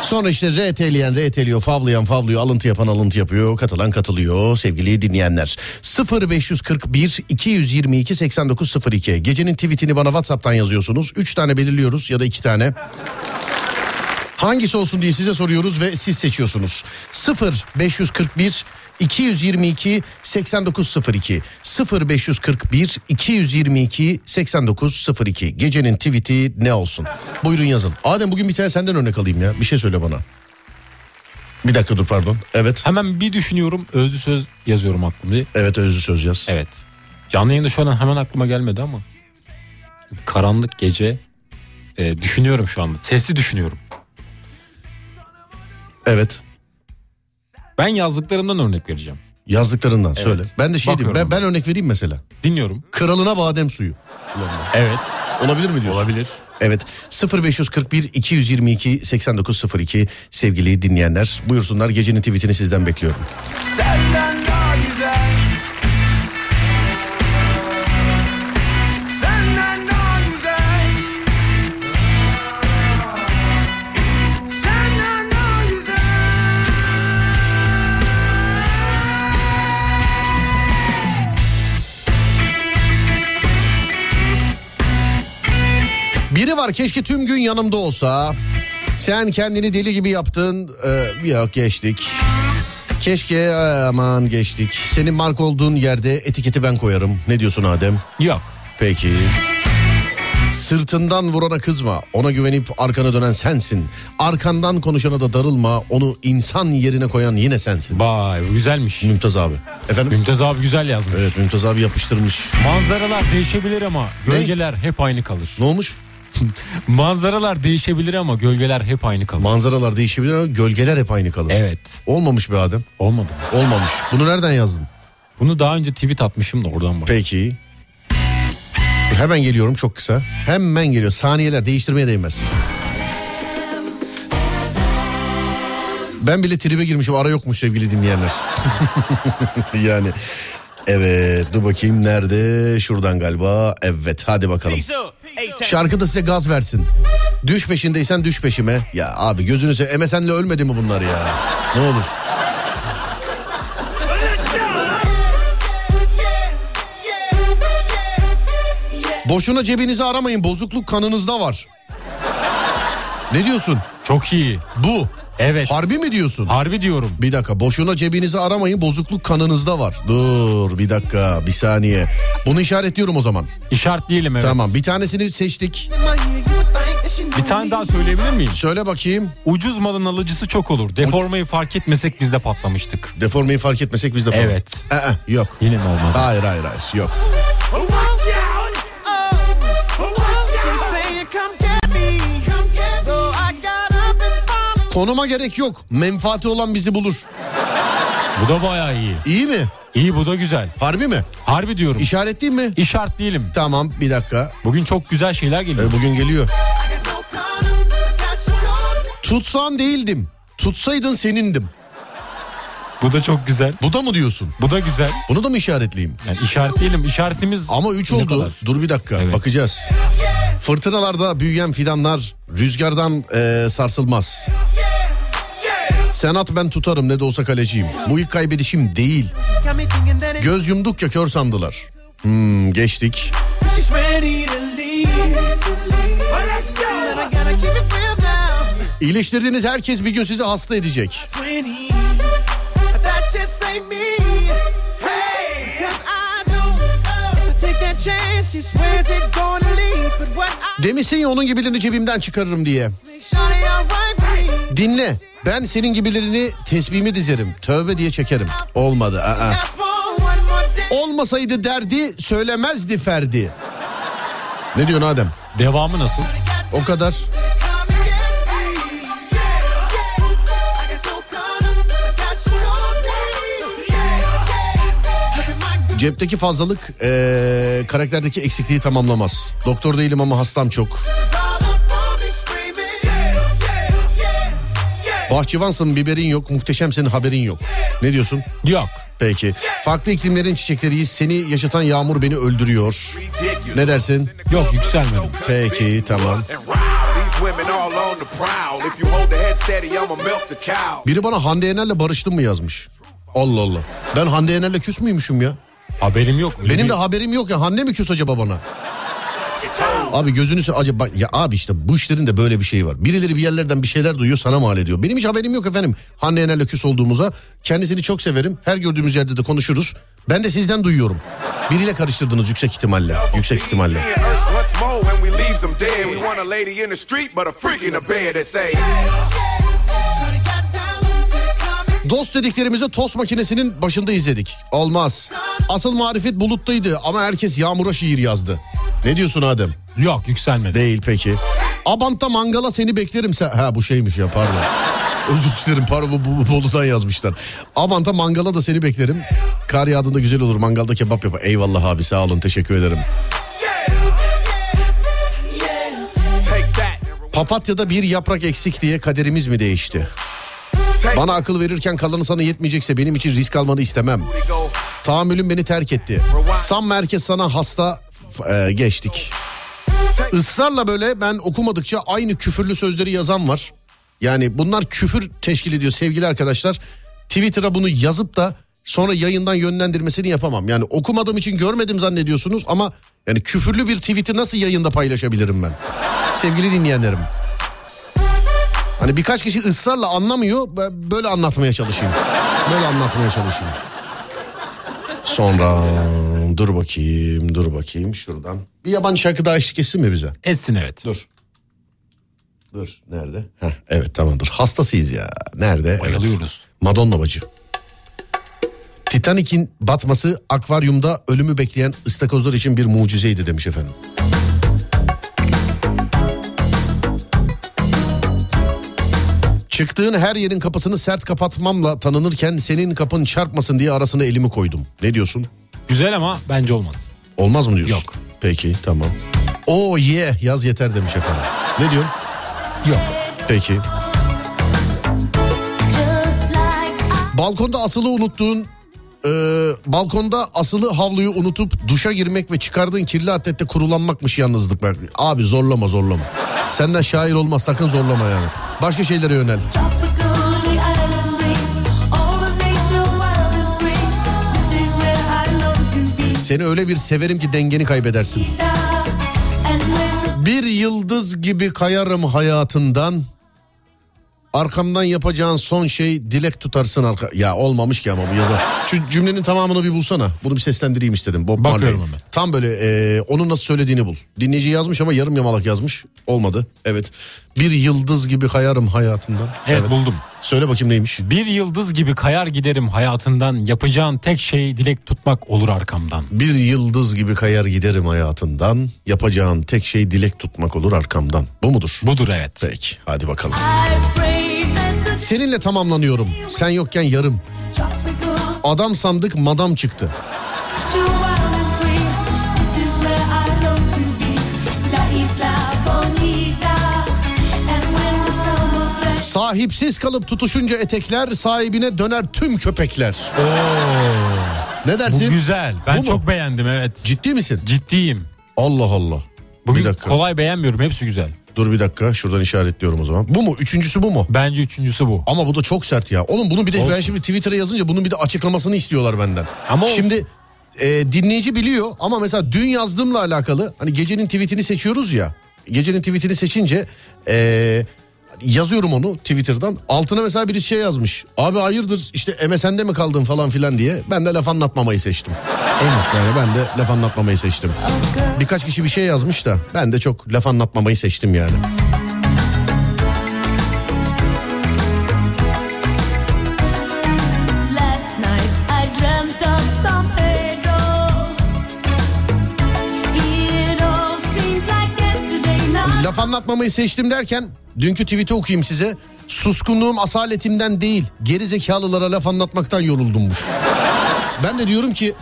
Sonra işte RT'leyen RT'liyor, favlayan favlıyor, alıntı yapan alıntı yapıyor, katılan katılıyor sevgili dinleyenler. 0541 222 8902 gecenin tweetini bana WhatsApp'tan yazıyorsunuz. 3 tane belirliyoruz ya da 2 tane. Hangisi olsun diye size soruyoruz ve siz seçiyorsunuz. 0 541 222 8902 0 541 222 8902 gecenin tweet'i ne olsun? Buyurun yazın. Adem bugün bir tane senden örnek alayım ya. Bir şey söyle bana. Bir dakika dur pardon. Evet. Hemen bir düşünüyorum özlü söz yazıyorum aklımda. Evet özlü söz yaz. Evet. Canlı yayında şu an hemen aklıma gelmedi ama. Karanlık gece e, düşünüyorum şu anda. Sesli düşünüyorum. Evet. Ben yazdıklarımdan örnek vereceğim. Yazdıklarından Evet. söyle. Ben de şey diyeyim. Ben, Bakıyorum ben örnek vereyim mesela. Dinliyorum. Kralına badem suyu. Evet. Olabilir mi diyorsun? Olabilir. Evet 0541 222 8902 sevgili dinleyenler buyursunlar gecenin tweetini sizden bekliyorum. Senden daha güzel Biri var keşke tüm gün yanımda olsa. Sen kendini deli gibi yaptın. Ee, yok geçtik. Keşke ee, aman geçtik. Senin mark olduğun yerde etiketi ben koyarım. Ne diyorsun Adem? Yok. Peki. Sırtından vurana kızma. Ona güvenip arkana dönen sensin. Arkandan konuşana da darılma. Onu insan yerine koyan yine sensin. Vay güzelmiş. Mümtaz abi. Efendim? Mümtaz abi güzel yazmış. Evet Mümtaz abi yapıştırmış. Manzaralar değişebilir ama gölgeler hep aynı kalır. Ne olmuş? Manzaralar değişebilir ama gölgeler hep aynı kalır. Manzaralar değişebilir ama gölgeler hep aynı kalır. Evet. Olmamış be Adem. Olmadı. Olmamış. Bunu nereden yazdın? Bunu daha önce tweet atmışım da oradan bak. Peki. Hemen geliyorum çok kısa. Hemen geliyor. Saniyeler değiştirmeye değmez. Ben bile tribe girmişim ara yokmuş sevgili dinleyenler. yani evet dur bakayım nerede şuradan galiba evet hadi bakalım. Şarkı da size gaz versin. Düş peşindeysen düş peşime. Ya abi gözünü seveyim MSN'le ölmedi mi bunlar ya? Ne olur. Boşuna cebinizi aramayın bozukluk kanınızda var. Ne diyorsun? Çok iyi. Bu. Evet. Harbi mi diyorsun? Harbi diyorum. Bir dakika boşuna cebinizi aramayın bozukluk kanınızda var. Dur bir dakika bir saniye. Bunu işaretliyorum o zaman. İşaretleyelim evet. Tamam bir tanesini seçtik. Bir tane daha söyleyebilir miyim? Söyle bakayım. Ucuz malın alıcısı çok olur. Deformayı fark etmesek biz de patlamıştık. Deformeyi fark etmesek biz de falan. Evet. Ee, yok. Yine mi olmadı? Hayır hayır hayır yok. Konuma gerek yok. Menfaati olan bizi bulur. Bu da bayağı iyi. İyi mi? İyi bu da güzel. Harbi mi? Harbi diyorum. İşaretleyeyim mi? İşaretleyelim. Tamam bir dakika. Bugün çok güzel şeyler geliyor. Ee, bugün geliyor. Tutsan değildim. Tutsaydın senindim. Bu da çok güzel. Bu da mı diyorsun? Bu da güzel. Bunu da mı işaretleyeyim? Yani işaretleyelim. İşaretimiz Ama 3 ne oldu. kadar? Dur bir dakika Evet. bakacağız. Fırtınalarda büyüyen fidanlar rüzgardan e, sarsılmaz. Sen at ben tutarım ne de olsa kaleciyim. Bu ilk kaybedişim değil. Göz yumdukça kör sandılar. Hmm, geçtik. İyileştirdiğiniz herkes bir gün sizi hasta edecek. Demişsin ya onun gibilerini cebimden çıkarırım diye. Dinle. Ben senin gibilerini tesbihimi dizerim. Tövbe diye çekerim. Olmadı. aa. Olmasaydı derdi söylemezdi Ferdi. Ne diyorsun Adem? Devamı nasıl? O kadar. Cepteki fazlalık eee, karakterdeki eksikliği tamamlamaz. Doktor değilim ama hastam çok. Bahçıvansın biberin yok muhteşemsin haberin yok. Ne diyorsun? Yok. Peki. Farklı iklimlerin çiçekleriyiz. Seni yaşatan yağmur beni öldürüyor. Ne dersin? Yok yükselmedim. Peki tamam. Biri bana Hande Yener'le barıştın mı yazmış. Allah Allah. Ben Hande Yener'le küs müymüşüm ya? Haberim yok. Benim bir- de haberim yok ya. Hande mi küs acaba bana? Abi gözünü se acaba ya abi işte bu işlerin de böyle bir şeyi var. Birileri bir yerlerden bir şeyler duyuyor sana mal ediyor. Benim hiç haberim yok efendim. Hande Yener'le küs olduğumuza. Kendisini çok severim. Her gördüğümüz yerde de konuşuruz. Ben de sizden duyuyorum. Biriyle karıştırdınız yüksek ihtimalle. Yüksek ihtimalle. Dost dediklerimizi tost makinesinin başında izledik. Olmaz. Asıl marifet buluttaydı ama herkes yağmura şiir yazdı. Ne diyorsun Adem? Yok yükselmedi. Değil peki. Abant'ta mangala seni beklerim sen. Ha bu şeymiş ya pardon. Özür dilerim pardon bu, bu, bu Bolu'dan yazmışlar. Abant'a mangala da seni beklerim. Kar yağdığında güzel olur mangalda kebap yapar. Eyvallah abi sağ olun teşekkür ederim. Papatya'da bir yaprak eksik diye kaderimiz mi değişti? Bana akıl verirken kalanı sana yetmeyecekse benim için risk almanı istemem. Tahammülüm beni terk etti. Sam merkez sana hasta e, geçtik. Israrla böyle ben okumadıkça aynı küfürlü sözleri yazan var. Yani bunlar küfür teşkil ediyor sevgili arkadaşlar. Twitter'a bunu yazıp da sonra yayından yönlendirmesini yapamam. Yani okumadığım için görmedim zannediyorsunuz ama yani küfürlü bir tweet'i nasıl yayında paylaşabilirim ben? Sevgili dinleyenlerim. Hani birkaç kişi ısrarla anlamıyor. Böyle anlatmaya çalışayım. Böyle anlatmaya çalışayım. Sonra dur bakayım, dur bakayım şuradan. Bir yabancı şarkı daha eşlik etsin mi bize? Etsin evet. Dur. Dur nerede? Heh, evet tamamdır. Hastasıyız ya. Nerede? Bayılıyoruz. Evet. Madonna bacı. Titanic'in batması akvaryumda ölümü bekleyen ıstakozlar için bir mucizeydi demiş efendim. Çıktığın her yerin kapısını sert kapatmamla tanınırken senin kapın çarpmasın diye arasına elimi koydum. Ne diyorsun? Güzel ama bence olmaz. Olmaz mı diyorsun? Yok. Peki tamam. O ye yaz yeter demiş efendim. Ne diyorsun? Yok. Peki. Balkonda asılı unuttuğun e, balkonda asılı havluyu unutup duşa girmek ve çıkardığın kirli atlette kurulanmakmış yalnızlık. Bak, Abi zorlama zorlama. Senden şair olmaz sakın zorlama yani. Başka şeylere yönel. Seni öyle bir severim ki dengeni kaybedersin. Bir yıldız gibi kayarım hayatından. Arkamdan yapacağın son şey dilek tutarsın arka... Ya olmamış ki ama bu yazar. Şu cümlenin tamamını bir bulsana. Bunu bir seslendireyim istedim. Bob Bakıyorum Marley. hemen. Tam böyle e, onun nasıl söylediğini bul. Dinleyici yazmış ama yarım yamalak yazmış. Olmadı. Evet. Bir yıldız gibi kayarım hayatından. Evet, buldum. Söyle bakayım neymiş? Bir yıldız gibi kayar giderim hayatından. Yapacağın tek şey dilek tutmak olur arkamdan. Bir yıldız gibi kayar giderim hayatından. Yapacağın tek şey dilek tutmak olur arkamdan. Bu mudur? Budur evet. Peki hadi bakalım. Seninle tamamlanıyorum. Sen yokken yarım. Adam sandık madam çıktı. Sahipsiz kalıp tutuşunca etekler sahibine döner tüm köpekler. Ne dersin? Bu güzel. Ben Bu mu? çok beğendim evet. Ciddi misin? Ciddiyim. Allah Allah. Bugün kolay beğenmiyorum hepsi güzel. Dur bir dakika şuradan işaretliyorum o zaman. Bu mu? Üçüncüsü bu mu? Bence üçüncüsü bu. Ama bu da çok sert ya. Oğlum bunu bir de ben Olsun. şimdi Twitter'a yazınca bunun bir de açıklamasını istiyorlar benden. Ama olsun. şimdi e, dinleyici biliyor ama mesela dün yazdığımla alakalı hani gecenin tweetini seçiyoruz ya. Gecenin tweetini seçince e, yazıyorum onu Twitter'dan. Altına mesela biri şey yazmış. Abi hayırdır işte MSN'de mi kaldın falan filan diye. Ben de laf anlatmamayı seçtim. yani ben de laf anlatmamayı seçtim. Birkaç kişi bir şey yazmış da ben de çok laf anlatmamayı seçtim yani. Anlatmamayı seçtim derken dünkü tweet'i okuyayım size. Suskunluğum asaletimden değil geri zekalılara laf anlatmaktan yoruldummuş. Ben de diyorum ki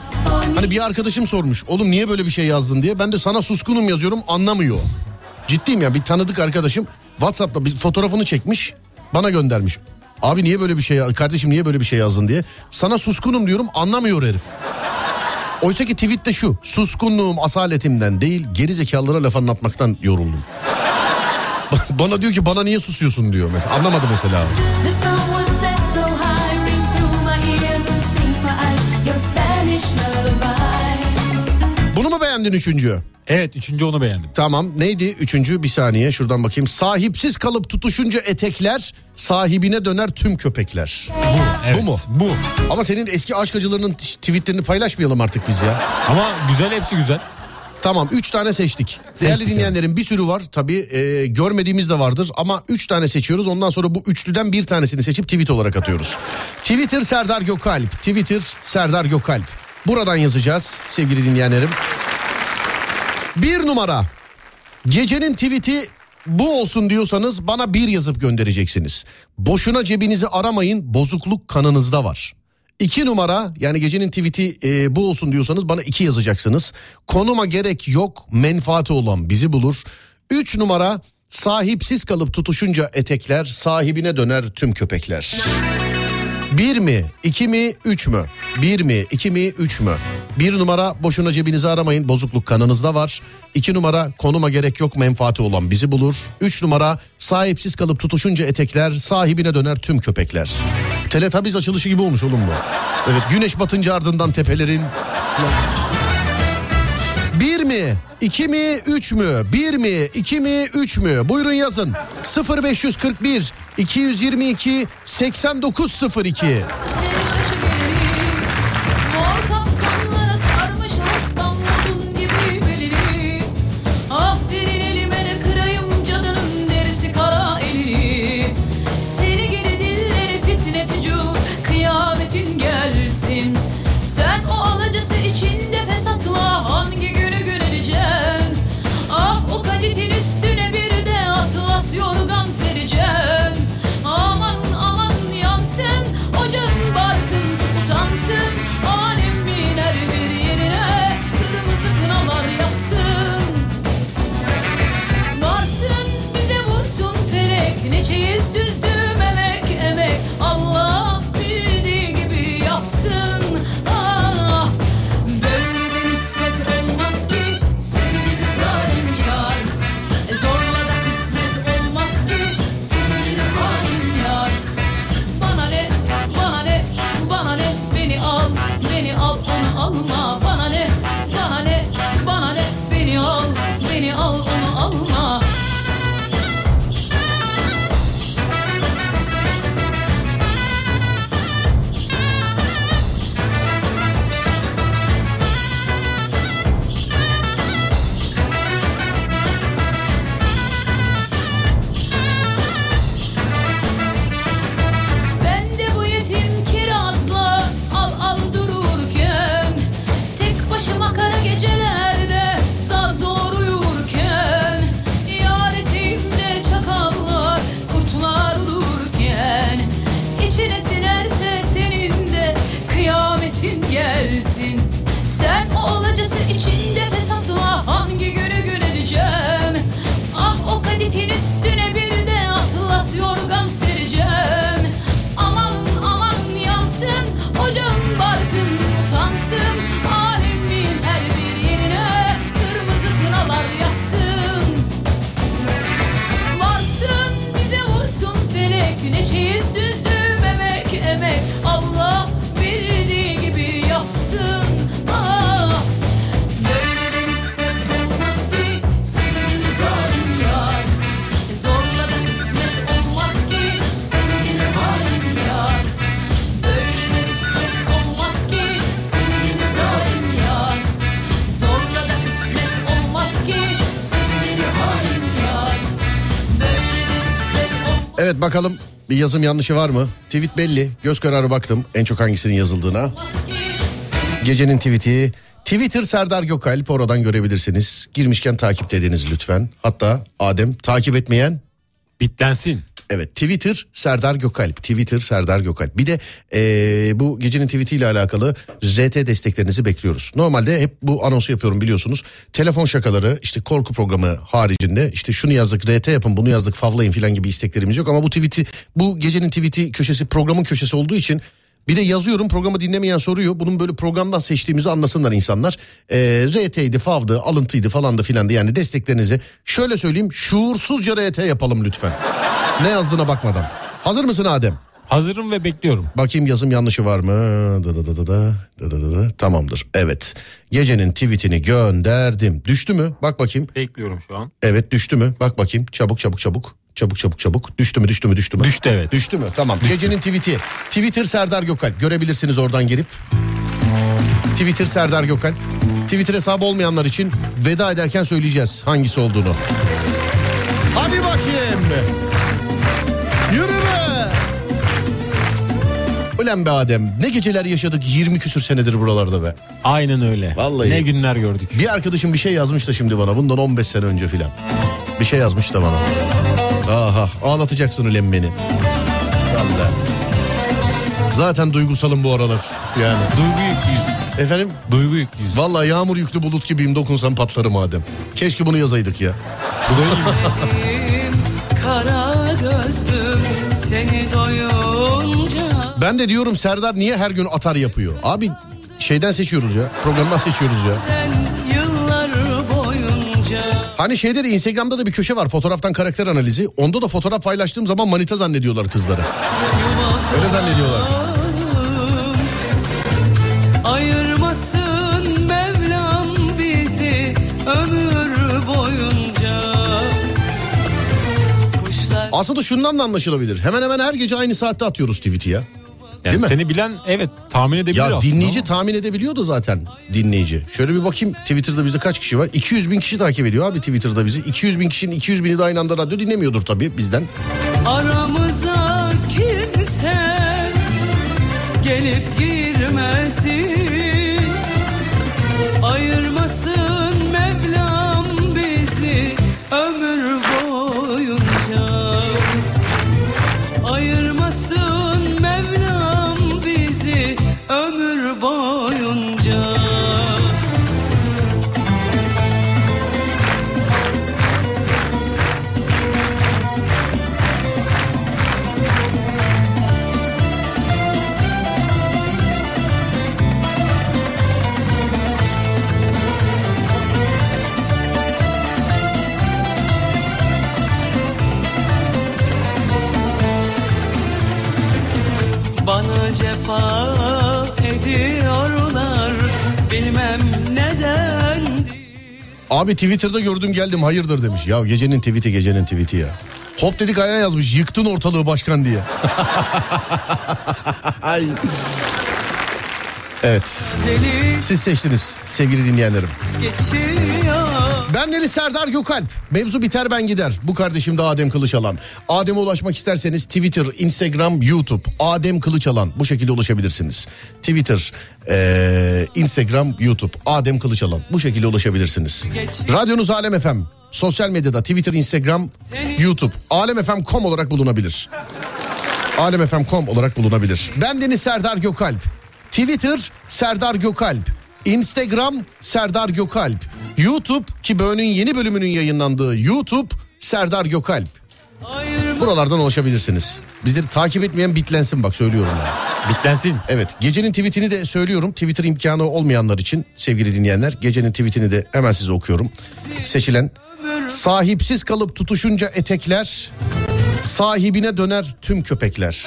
hani bir arkadaşım sormuş oğlum niye böyle bir şey yazdın diye. Ben de sana suskunum yazıyorum anlamıyor. Ciddiyim ya bir tanıdık arkadaşım Whatsapp'ta bir fotoğrafını çekmiş bana göndermiş. Abi niye böyle bir şey kardeşim niye böyle bir şey yazdın diye. Sana suskunum diyorum anlamıyor herif. Oysa ki tweette şu suskunluğum asaletimden değil geri zekalılara laf anlatmaktan yoruldum. bana diyor ki bana niye susuyorsun diyor mesela anlamadı mesela. Mu beğendin üçüncü? Evet üçüncü onu beğendim. Tamam neydi üçüncü bir saniye şuradan bakayım. Sahipsiz kalıp tutuşunca etekler sahibine döner tüm köpekler. Evet, bu mu? Bu. Ama senin eski aşk acılarının tweetlerini paylaşmayalım artık biz ya. Ama güzel hepsi güzel. Tamam 3 tane seçtik. Değerli dinleyenlerin bir sürü var tabii e, görmediğimiz de vardır ama 3 tane seçiyoruz. Ondan sonra bu üçlüden bir tanesini seçip tweet olarak atıyoruz. Twitter Serdar Gökalp. Twitter Serdar Gökalp. Buradan yazacağız sevgili dinleyenlerim. Bir numara. Gecenin tweet'i bu olsun diyorsanız bana bir yazıp göndereceksiniz. Boşuna cebinizi aramayın bozukluk kanınızda var. İki numara yani gecenin tweet'i e, bu olsun diyorsanız bana iki yazacaksınız. Konuma gerek yok menfaati olan bizi bulur. Üç numara sahipsiz kalıp tutuşunca etekler sahibine döner tüm köpekler. Bir mi, iki mi, üç mü? Bir mi, iki mi, üç mü? Bir numara boşuna cebinizi aramayın bozukluk kanınızda var. İki numara konuma gerek yok menfaati olan bizi bulur. Üç numara sahipsiz kalıp tutuşunca etekler sahibine döner tüm köpekler. Teletabiz açılışı gibi olmuş oğlum bu. Evet güneş batınca ardından tepelerin... Bir mi? iki mi? Üç mü? Bir mi? iki mi? Üç mü? Buyurun yazın. 0541 222 8902 yazım yanlışı var mı? Tweet belli. Göz kararı baktım en çok hangisinin yazıldığına. Gecenin tweet'i Twitter Serdar Gökalp oradan görebilirsiniz. Girmişken takip ediniz lütfen. Hatta Adem takip etmeyen bitlensin. Evet Twitter Serdar Gökalp. Twitter Serdar Gökalp. Bir de eee, bu gecenin tweetiyle alakalı RT desteklerinizi bekliyoruz. Normalde hep bu anonsu yapıyorum biliyorsunuz. Telefon şakaları işte korku programı haricinde işte şunu yazdık RT yapın bunu yazdık favlayın filan gibi isteklerimiz yok. Ama bu tweeti bu gecenin tweeti köşesi programın köşesi olduğu için bir de yazıyorum programı dinlemeyen soruyor. Bunun böyle programdan seçtiğimizi anlasınlar insanlar. Ee, RT'ydi, FAV'dı, alıntıydı falan da filan da yani desteklerinizi şöyle söyleyeyim şuursuzca RT yapalım lütfen. ne yazdığına bakmadan. Hazır mısın Adem? Hazırım ve bekliyorum. Bakayım yazım yanlışı var mı? Da da da da, da da da da. Tamamdır. Evet. Gecenin tweetini gönderdim. Düştü mü? Bak bakayım. Bekliyorum şu an. Evet düştü mü? Bak bakayım. Çabuk çabuk çabuk. Çabuk çabuk çabuk. Düştü mü düştü mü düştü mü? Düştü evet. Düştü mü? Tamam. Gecenin tweet'i. Twitter Serdar Gökalp. Görebilirsiniz oradan girip. Twitter Serdar Gökalp. Twitter hesabı olmayanlar için veda ederken söyleyeceğiz hangisi olduğunu. Hadi bakayım. Yürü be. Ulan be Adem ne geceler yaşadık 20 küsür senedir buralarda be. Aynen öyle. Vallahi. Ne günler gördük. Bir arkadaşım bir şey yazmış da şimdi bana bundan 15 sene önce filan. Bir şey yazmış da bana. Aha ağlatacaksın ulan beni. Vallahi. Zaten duygusalım bu aralar yani. Duygu yüklüyüz. Efendim? Duygu yüklüyüz. Vallahi yağmur yüklü bulut gibiyim dokunsam patlarım Adem. Keşke bunu yazaydık ya. Kara gözlüm seni doyunca Ben de diyorum Serdar niye her gün atar yapıyor? Abi şeyden seçiyoruz ya. Programdan seçiyoruz ya. Hani şeyde de Instagram'da da bir köşe var fotoğraftan karakter analizi. Onda da fotoğraf paylaştığım zaman manita zannediyorlar kızları. Öyle zannediyorlar. ayırmasın Mevlam bizi ömür boyunca Aslında şundan da anlaşılabilir. Hemen hemen her gece aynı saatte atıyoruz tweet'i ya. Yani Değil mi? seni bilen evet tahmin edebilir Ya aslında dinleyici ama- tahmin edebiliyordu zaten dinleyici. Şöyle bir bakayım Twitter'da bizde kaç kişi var? 200 bin kişi takip ediyor abi Twitter'da bizi. 200 bin kişinin 200 bini de aynı anda radyo dinlemiyordur tabii bizden. Aramıza kimse gelip girmesin Cefa ediyorlar Bilmem neden Abi Twitter'da gördüm geldim hayırdır demiş. Ya gecenin tweet'i gecenin tweet'i ya. Hop dedik ayağa yazmış yıktın ortalığı başkan diye. Ay. Evet. Siz seçtiniz sevgili dinleyenlerim. geçiyor Ben Deniz Serdar Gökalp. Mevzu biter ben gider. Bu kardeşim de Adem Kılıçalan. Adem'e ulaşmak isterseniz Twitter, Instagram, YouTube. Adem Kılıçalan. Bu şekilde ulaşabilirsiniz. Twitter, eee, Instagram, YouTube. Adem Kılıçalan. Bu şekilde ulaşabilirsiniz. Radyonuz Alem FM. Sosyal medyada Twitter, Instagram, YouTube. Alemfm.com olarak bulunabilir. Alemfm.com olarak bulunabilir. Ben Deniz Serdar Gökalp. Twitter Serdar Gökalp. Instagram Serdar Gökalp. YouTube ki bölümün yeni bölümünün yayınlandığı YouTube Serdar Gökalp. Buralardan ulaşabilirsiniz. Bizleri takip etmeyen bitlensin bak söylüyorum. Yani. Bitlensin. Evet gecenin tweetini de söylüyorum. Twitter imkanı olmayanlar için sevgili dinleyenler. Gecenin tweetini de hemen size okuyorum. Seçilen sahipsiz kalıp tutuşunca etekler sahibine döner tüm köpekler.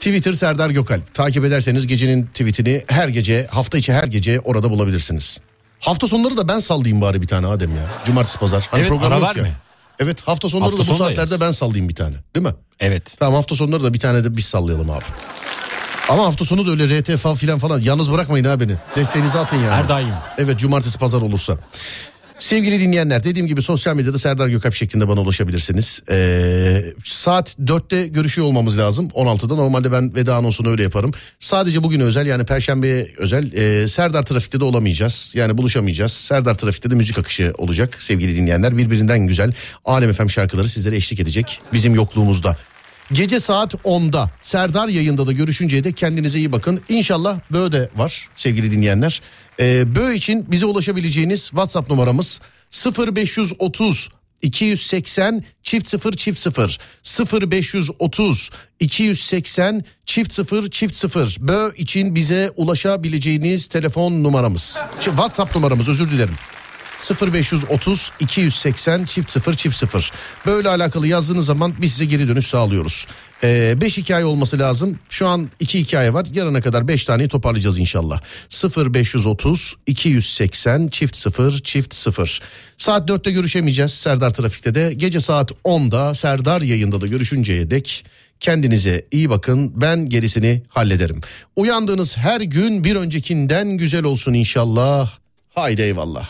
Twitter Serdar Gökalp. Takip ederseniz gecenin tweetini her gece hafta içi her gece orada bulabilirsiniz. Hafta sonları da ben sallayayım bari bir tane Adem ya. Cumartesi pazar. Hani Evet, ara var mı? Evet hafta sonları Hafta da bu saatlerde ben sallayayım bir tane. Değil mi? Evet. Tamam hafta sonları da bir tane de biz sallayalım abi. Ama hafta sonu da öyle RTV filan falan yalnız bırakmayın ha beni. Desteğinizi atın yani. Her daim. Evet cumartesi pazar olursa. Sevgili dinleyenler dediğim gibi sosyal medyada Serdar Gökalp şeklinde bana ulaşabilirsiniz. Ee, saat 4'te görüşüyor olmamız lazım 16'da normalde ben veda anonsunu öyle yaparım. Sadece bugün özel yani perşembe özel e, Serdar Trafik'te de olamayacağız. Yani buluşamayacağız. Serdar Trafik'te de müzik akışı olacak sevgili dinleyenler. Birbirinden güzel Alem FM şarkıları sizlere eşlik edecek bizim yokluğumuzda. Gece saat 10'da Serdar yayında da görüşünceye de kendinize iyi bakın. İnşallah böyle var sevgili dinleyenler. Ee, Bö için bize ulaşabileceğiniz WhatsApp numaramız 0530 280 çift 0 çift 0 0530 280 çift 0 çift 0 Bö için bize ulaşabileceğiniz telefon numaramız. WhatsApp numaramız özür dilerim. 0530 280 çift 0 çift 0 böyle alakalı yazdığınız zaman biz size geri dönüş sağlıyoruz. 5 hikaye olması lazım. Şu an 2 hikaye var. Yarına kadar 5 taneyi toparlayacağız inşallah. 0530 280 çift 0 çift 0. Saat 4'te görüşemeyeceğiz Serdar Trafik'te de. Gece saat 10'da Serdar yayında da görüşünceye dek Kendinize iyi bakın ben gerisini hallederim. Uyandığınız her gün bir öncekinden güzel olsun inşallah. Haydi eyvallah.